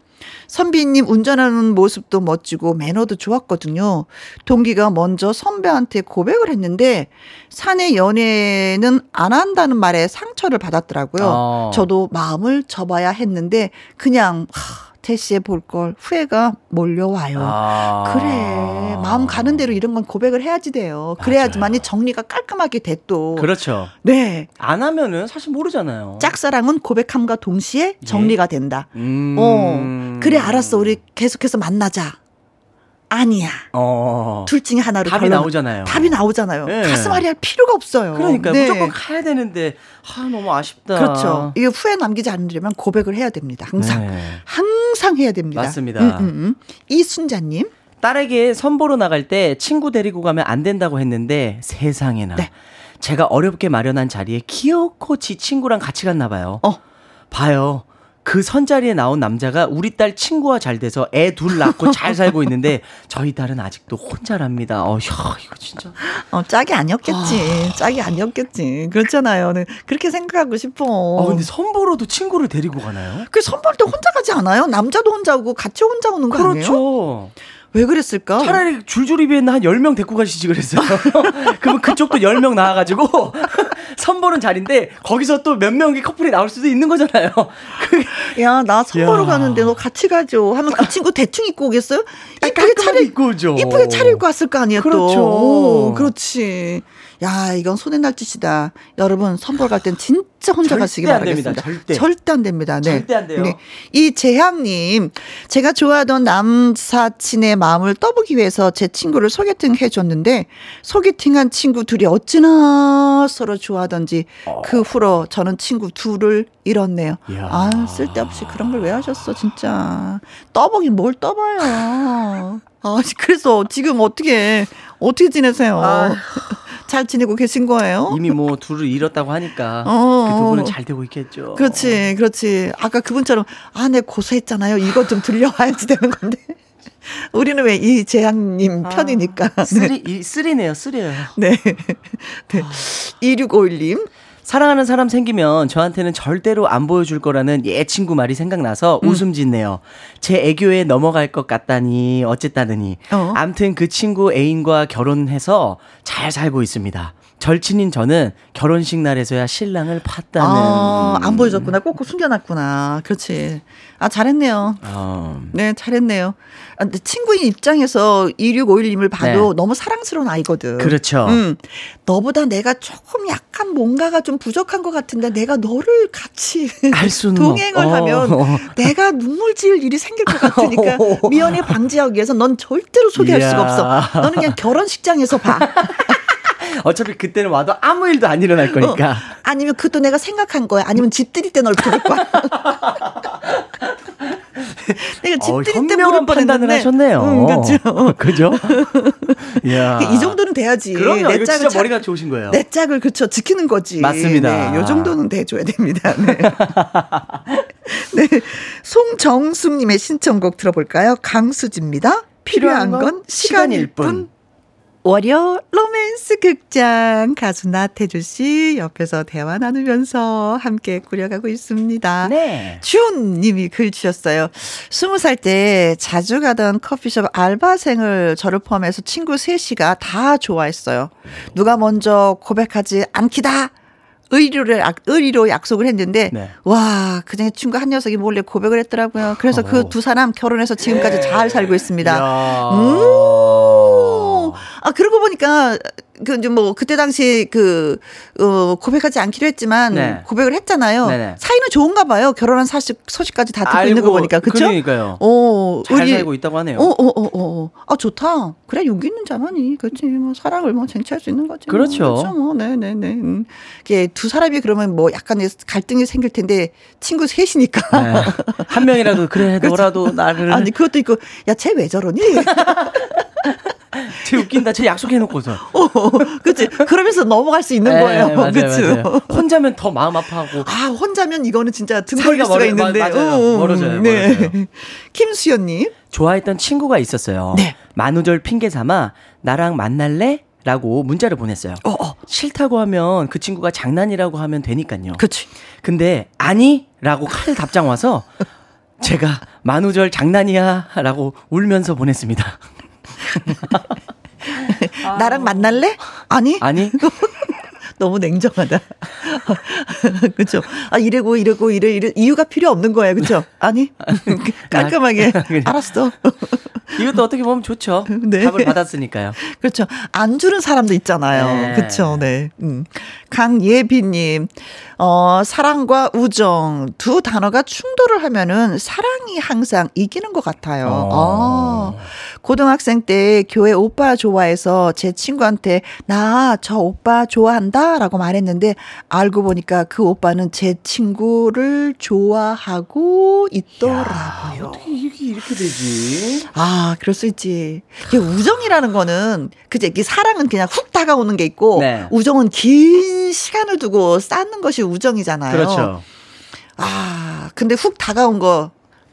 선비님 운전하는 모습도 멋지고 매너도 좋았거든요. 동기가 먼저 선배한테 고백을 했는데 사내 연애는 안 한다는 말에 상처를 받았더라고요.
어.
저도 마음을 접어야 했는데 그냥 하, 대시해 볼걸 후회가 몰려와요.
아.
그래 마음 가는 대로 이런 건 고백을 해야지 돼요. 그래야지만이 정리가 깔끔하게 돼 또.
그렇죠.
네.
안 하면은 사실 모르잖아요.
짝사랑은 고백함과 동시에 정리가 된다.
음.
어. 그래 알았어. 우리 계속해서 만나자. 아니야.
어.
둘 중에 하나로
답이
결론-
나오잖아요.
답이 나오잖아요.
네.
가슴앓이 할 필요가 없어요.
그러니까
네.
무조건 가야 되는데 아 너무 아쉽다.
그렇죠. 이게 후회 남기지 않으려면 고백을 해야 됩니다. 항상.
네.
항상 해야 됩니다.
맞습니다.
음, 음, 음. 이순자님.
딸에게 선보러 나갈 때 친구 데리고 가면 안 된다고 했는데 세상에나
네.
제가 어렵게 마련한 자리에 기어코 지 친구랑 같이 갔나 봐요.
어.
봐요. 그 선자리에 나온 남자가 우리 딸 친구와 잘 돼서 애 둘 낳고 잘 살고 있는데 (laughs) 저희 딸은 아직도 혼자랍니다. 어, 야, 이거 진짜.
어, 짝이 아니었겠지. 짝이 아니었겠지. 그렇잖아요. 네. 그렇게 생각하고 싶어.
아, 근데 선보러도 친구를 데리고 가나요?
그 선볼 때 혼자 가지 않아요? 남자도 혼자 오고 같이 혼자 오는 거 아니에요?
그렇죠.
왜 그랬을까?
차라리 줄줄이 비했나 한 10명 데리고 가시지 그랬어요. (laughs) 그러면 그쪽도 10명 나와가지고 (laughs) 선보는 자리인데 거기서 또 몇 명의 커플이 나올 수도 있는 거잖아요. (laughs)
야, 나 선보러
야.
가는데 너 같이 가죠. 하면 그 친구 대충 입고 오겠어요? 이쁘게 차려
입고 오죠.
이쁘게 차려 입고 왔을 거 또.
그렇죠.
오, 그렇지. 야, 이건 손에 날 짓이다. 여러분, 선보러 갈 땐 진짜 혼자
절대
가시기
안 됩니다,
바라겠습니다.
절대.
안 됩니다. 네.
절대 안 돼요.
이 재향님, 제가 좋아하던 남사친의 마음을 떠보기 위해서 제 친구를 소개팅 해줬는데, 소개팅한 친구 둘이 어찌나 서로 좋아하던지, 그 후로 저는 친구 둘을 잃었네요.
이야.
아, 쓸데없이 그런 걸 왜 하셨어, 진짜. 떠보긴 뭘 떠봐요. 아, (laughs) 그래서 지금 어떻게, 어떻게 지내세요?
아휴. (laughs)
잘 지내고 계신 거예요?
이미 뭐 둘을 잃었다고 하니까
어,
그두 분은
어.
잘 되고 있겠죠.
그렇지, 그렇지. 아까 그분처럼, 아, 내 고소했잖아요. 이거 좀 들려와야지 (laughs) 되는 건데. 우리는 왜 이 재향님 편이니까. 네.
쓰리, 이, 쓰리네요, 쓰리예요.
네. 네. 2651님.
사랑하는 사람 생기면 저한테는 절대로 안 보여줄 거라는 옛 친구 말이 생각나서
음.
웃음 짓네요. 제 애교에 넘어갈 것 같다니 어쨌다느니.
어.
암튼 그 친구 애인과 결혼해서 잘 살고 있습니다. 절친인 저는 결혼식 날에서야 신랑을 봤다는.
아, 안 보여줬구나. 꼭 숨겨놨구나. 그렇지. 아, 잘했네요.
어,
네, 잘했네요. 아, 근데 친구인 입장에서 2651님을 봐도
네.
너무 사랑스러운 아이거든.
그렇죠.
음, 너보다 내가 조금 약간 뭔가가 좀 부족한 것 같은데 내가 너를 같이 (laughs) 동행을
없- 어.
하면 내가 눈물 지을 일이 생길 것 같으니까 (laughs) 미연에 방지하기 위해서 넌 절대로 소개할
이야.
수가 없어. 너는 그냥 결혼식장에서 봐. (laughs)
어차피 그때는 와도 아무 일도 안 일어날 거니까.
어, 아니면 그것도 내가 생각한 거야. 아니면 집들이 때 널 부를 거야. (laughs)
어,
집들이 때
판단을
뻔했는데.
하셨네요.
응, 그렇죠. (laughs)
그죠? (laughs) 이야.
이 정도는 돼야지.
그럼요.
내
이거 진짜
짝-
머리가 좋으신 거예요.
내 짝을 그쵸 지키는 거지.
맞습니다.
네, 요 정도는 돼줘야 됩니다. 네. 네. 송정숙님의 신청곡 들어볼까요? 강수지입니다. 필요한 건 시간일 뿐. 월요 로맨스 극장 가수 나태주 씨 옆에서 대화 나누면서 함께 꾸려가고 있습니다.
네.
준 님이 글 주셨어요. 스무 살 때 자주 가던 커피숍 알바생을 저를 포함해서 친구 셋이가 다 좋아했어요. 누가 먼저 고백하지 않기다. 의리로, 약- 의리로 약속을 했는데,
네.
와, 그 중에 친구 한 녀석이 몰래 고백을 했더라고요. 그래서 그 두 사람 결혼해서 지금까지 잘 살고 있습니다.
이야.
음. 아, 그러고 보니까, 그, 이제 뭐, 그때 당시 그, 어, 고백하지 않기로 했지만,
네.
고백을 했잖아요.
네네.
사이는 좋은가 봐요. 결혼한 사실, 소식까지 다 듣고 있는 거
알고,
보니까. 그쵸?
그러니까요.
어,
잘
우리-
살고 있다고 하네요.
어, 어, 어, 어, 어. 아, 좋다. 그래, 용기 있는 자만이. 그렇지. 뭐, 사랑을 뭐, 쟁취할 수 있는 거지. 뭐.
그렇죠.
그렇죠. 뭐, 네네네. 음. 이게 두 사람이 그러면 뭐, 약간의 갈등이 생길 텐데, 친구 셋이니까.
네. 한 명이라도 그래 너라도 (laughs) 나를
아니, 그것도 있고, 야, 쟤 왜 저러니? (laughs) (laughs)
쟤 웃긴다. 쟤 약속해놓고서.
어, 그치. 그러면서 넘어갈 수 있는
네,
거예요.
맞아요,
그치.
맞아요. 혼자면 더 마음 아파하고.
아, 혼자면 이거는 진짜 등 걸릴 수가
멀어-
있는데.
마- 맞아요.
어, 어,
멀어져요,
네.
멀어져요.
김수연님.
좋아했던 친구가 있었어요.
네.
만우절 핑계 삼아 나랑 만날래? 라고 문자를 보냈어요.
어, 어.
싫다고 하면 그 친구가 장난이라고 하면 되니까요.
그치.
근데 아니 라고 칼 답장 와서 제가 만우절 장난이야 라고 울면서 보냈습니다. (laughs)
나랑 만날래? 아니?
아니 (laughs)
너무 냉정하다. (laughs) 그쵸. 아, 이래고, 이래고, 이래, 이래. 이유가 필요 없는 거예요. 그쵸? 아니? 깔끔하게.
그냥.
알았어.
이것도 어떻게 보면 좋죠.
네.
답을 받았으니까요.
그렇죠. 안 주는 사람도 있잖아요.
네.
그렇죠. 네. 음. 강예비님, 어, 사랑과 우정 두 단어가 충돌을 하면은 사랑이 항상 이기는 것 같아요.
어.
아, 고등학생 때 교회 오빠 좋아해서 제 친구한테 나 저 오빠 좋아한다 라고 말했는데 알고 보니까 그 오빠는 제 친구를 좋아하고 있더라고요.
어떻게 이게 이렇게 되지?
아, 그럴 수 있지. 이게 우정이라는 거는, 그제 사랑은 그냥 훅 다가오는 게 있고,
네.
우정은 긴 시간을 두고 쌓는 것이 우정이잖아요.
그렇죠.
아, 근데 훅 다가온 거,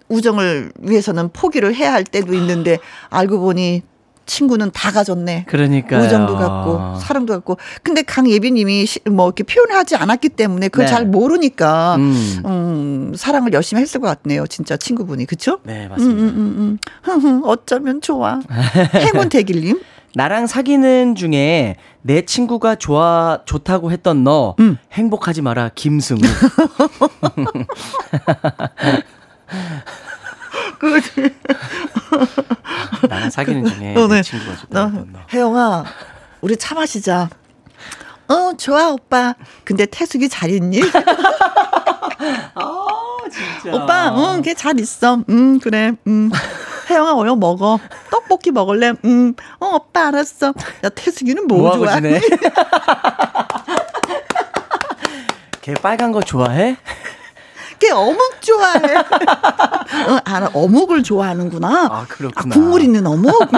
우정을 위해서는 포기를 해야 할 때도 있는데, 알고 보니 친구는 다 가졌네.
그러니까
우정도 갖고, 사랑도 갖고. 근데 강예비님이 시- 뭐 이렇게 표현하지 않았기 때문에 그걸
네.
잘 모르니까,
음.
음, 사랑을 열심히 했을 것 같네요. 진짜 친구분이. 그쵸?
네 맞습니다.
음, 음, 음, 음. (laughs) 어쩌면 좋아. 행운 대길님.
나랑 사귀는 중에 내 친구가 좋아 좋다고 했던 너
음.
행복하지 마라 김승우. (laughs) (laughs) 나랑 사귀는 중에
어,
내
네.
친구가 좋다고
너,
했던 너.
혜영아, 우리 차 마시자. 어, 좋아, 오빠. 근데 태숙이 잘 있니? (laughs) 오빠, 응, 걔 잘 있어. 음, 그래. 음. 혜영아, 어여 먹어. 떡볶이 먹을래? 음, 어, 오빠 알았어. 야, 태숙이는 뭐,
뭐하고
좋아? (laughs)
걔 빨간 거 좋아해?
걔 어묵 좋아해. (laughs) 어, 알아, 어묵을 좋아하는구나.
아, 그렇구나.
국물 있는 어묵? (laughs)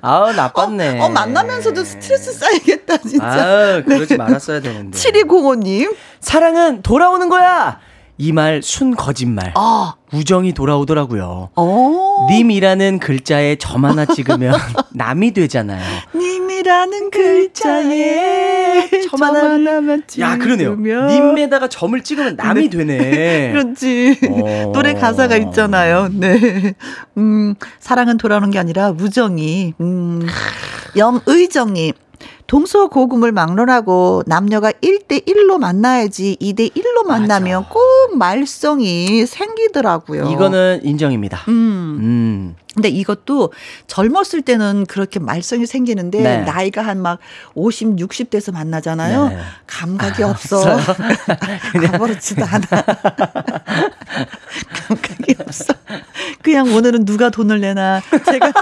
아우 나빴네.
어, 만나면서도 스트레스 쌓이겠다, 진짜.
아 그러지 말았어야 되는데.
7205님.
사랑은 돌아오는 거야. 이 말 순 거짓말.
아,
우정이 돌아오더라고요.
어.
님이라는 글자에 점 하나 찍으면 (laughs) (laughs) 남이 되잖아요.
님이라는 글자에 점 하나만
야, 그러네요.
찍으면.
님에다가 점을 찍으면 남이 되네. (laughs)
그렇지.
어.
노래 가사가 있잖아요. 네. 음, 사랑은 돌아오는 게 아니라 우정이. 음, 염의정님. 동서고금을 막론하고 남녀가 1대1로 만나야지 2대1로 만나면 꼭 말썽이 생기더라고요.
이거는 인정입니다.
음.
음.
근데 이것도 젊었을 때는 그렇게 말썽이 생기는데
네.
나이가 한 막 50, 60 돼서 만나잖아요.
네.
감각이 없어. (laughs) 아무렇지도 않아. 감각이 없어. 그냥 오늘은 누가 돈을 내나 제가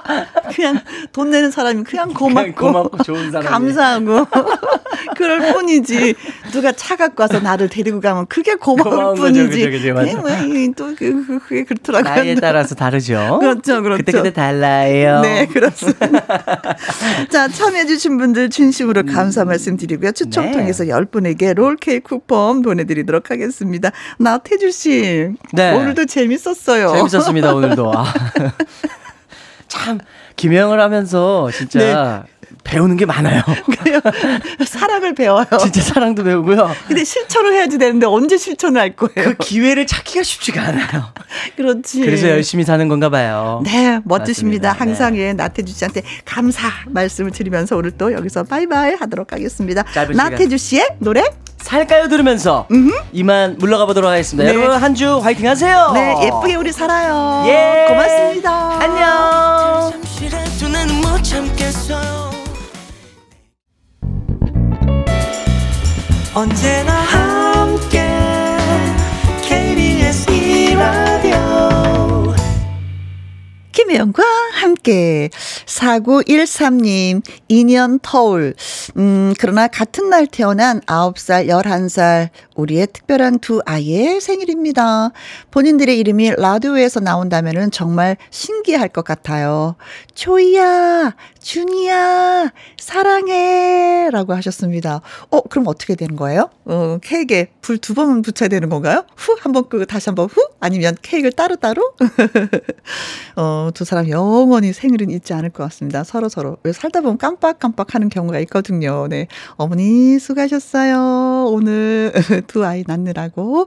(laughs) 그냥 돈 내는 사람이 그냥 고맙고,
고맙고 좋은 사람
감사하고 (laughs) 그럴 뿐이지 누가 차 갖고 와서 나를 데리고 가면 그게 고마울 뿐이지.
그죠, 그죠, 맞아.
또 그, 그, 그게 그렇더라고요.
나이에 따라서 다르죠.
그렇죠, 그렇죠.
그때 그때 달라요.
네, 그렇습니다. 자, 참여해주신 분들 진심으로 감사 말씀드리고요. 추첨
네.
통해서 10분에게 롤케이크 쿠폰 보내드리도록 하겠습니다. 나태주 씨.
네.
오늘도 재밌었어요.
재밌었습니다 오늘도. 아. (laughs) 참 김영을 하면서 진짜 배우는 게 많아요. (laughs)
그래요. 사랑을 배워요.
진짜 사랑도 배우고요.
근데 실천을 해야지 되는데 언제 실천을 할 거예요?
그 기회를 찾기가 쉽지가 않아요. (laughs)
그렇지.
그래서 열심히 사는 건가 봐요.
네, 멋지십니다.
맞습니다.
항상
네.
예, 나태주 씨한테 감사 말씀을 드리면서 오늘 또 여기서 바이바이 하도록 하겠습니다. 나태주 씨의 노래
살까요 들으면서 이만 물러가 보도록 하겠습니다.
네.
여러분 한 주 화이팅 하세요.
네, 예쁘게 우리 살아요.
예.
고맙습니다.
안녕.
언제나 함께 KBS 이라디오
김혜영과 함께 4913님 2년 터울 음 그러나 같은 날 태어난 9살 11살 우리의 특별한 두 아이의 생일입니다. 본인들의 이름이 라디오에서 나온다면은 정말 신기할 것 같아요. 초이야 준이야 사랑해 라고 하셨습니다. 어 그럼 어떻게 되는 거예요? 어 케이크에 불 두 번 붙여야 되는 건가요? 후 한 번 끄고 다시 한 번 후 아니면 케이크를 따로따로 (laughs) 어, 두 사람 영원히 생일은 잊지 않을 것 같습니다. 서로 서로. 왜 살다 보면 깜빡깜빡 하는 경우가 있거든요. 네. 어머니 수고하셨어요. 오늘 (laughs) 두 아이 낳느라고.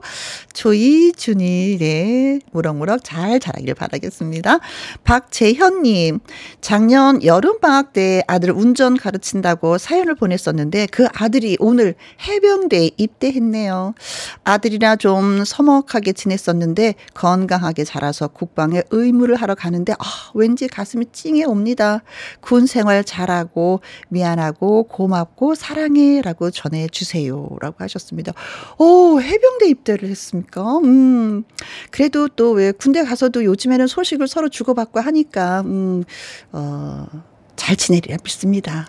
초이, 준이, 네. 무럭무럭 잘 자라길 바라겠습니다. 박재현님, 작년 여름방학 때 아들 운전 가르친다고 사연을 보냈었는데 그 아들이 오늘 해병대에 입대했네요. 아들이라 좀 서먹하게 지냈었는데 건강하게 자라서 국방에 의무를 하러 가는데 아, 왠지 가슴이 찡해 옵니다. 군 생활 잘하고 미안하고 고맙고 사랑해 라고 전해 주세요 라고 하셨습니다. 오, 해병대 입대를 했습니까? 음. 그래도 또 왜 군대 가서도 요즘에는 소식을 서로 주고받고 하니까 음. 어, 잘 지내리라 믿습니다.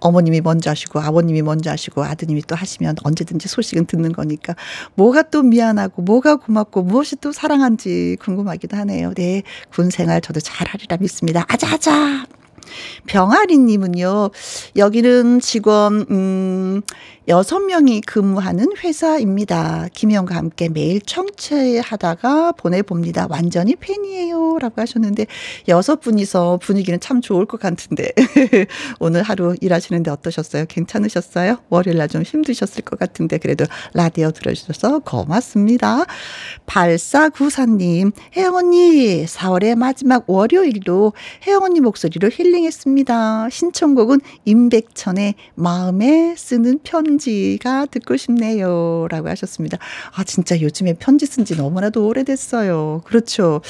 어머님이 먼저 하시고 아버님이 먼저 하시고 아드님이 또 하시면 언제든지 소식은 듣는 거니까 뭐가 또 미안하고 뭐가 고맙고 무엇이 또 사랑한지 궁금하기도 하네요. 네, 군 생활 저도 잘하리라 믿습니다. 아자아자. 병아리님은요, 여기는 직원, 음, 여섯 명이 근무하는 회사입니다. 김영과 함께 매일 청취하다가 보내봅니다. 완전히 팬이에요. 라고 하셨는데, 여섯 분이서 분위기는 참 좋을 것 같은데, (laughs) 오늘 하루 일하시는데 어떠셨어요? 괜찮으셨어요? 월요일 날 좀 힘드셨을 것 같은데, 그래도 라디오 들어주셔서 고맙습니다. 8494님, 혜영 언니, 4월의 마지막 월요일도 혜영 언니 목소리로 힐링했습니다. 신청곡은 임백천의 마음에 쓰는 편지가 듣고 싶네요. 라고 하셨습니다. 아, 진짜 요즘에 편지 쓴 지 너무나도 오래됐어요. 그렇죠.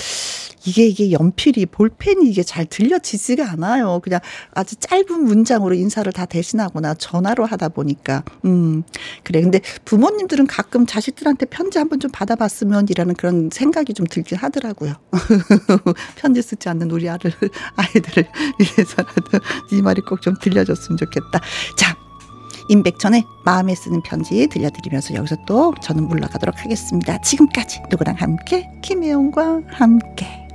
이게, 이게 연필이, 볼펜이 이게 잘 들려지지가 않아요. 그냥 아주 짧은 문장으로 인사를 다 대신하거나 전화로 하다 보니까. 음, 그래. 근데 부모님들은 가끔 자식들한테 편지 한번 좀 받아봤으면 이라는 그런 생각이 좀 들긴 하더라고요. (laughs) 편지 쓰지 않는 우리 아들, 아이들을 위해서라도 이 말이 꼭 좀 들려줬으면 좋겠다. 자, 임백천의 마음에 쓰는 편지 들려드리면서 여기서 또 저는 물러가도록 하겠습니다. 지금까지 누구랑 함께 김혜영과 함께.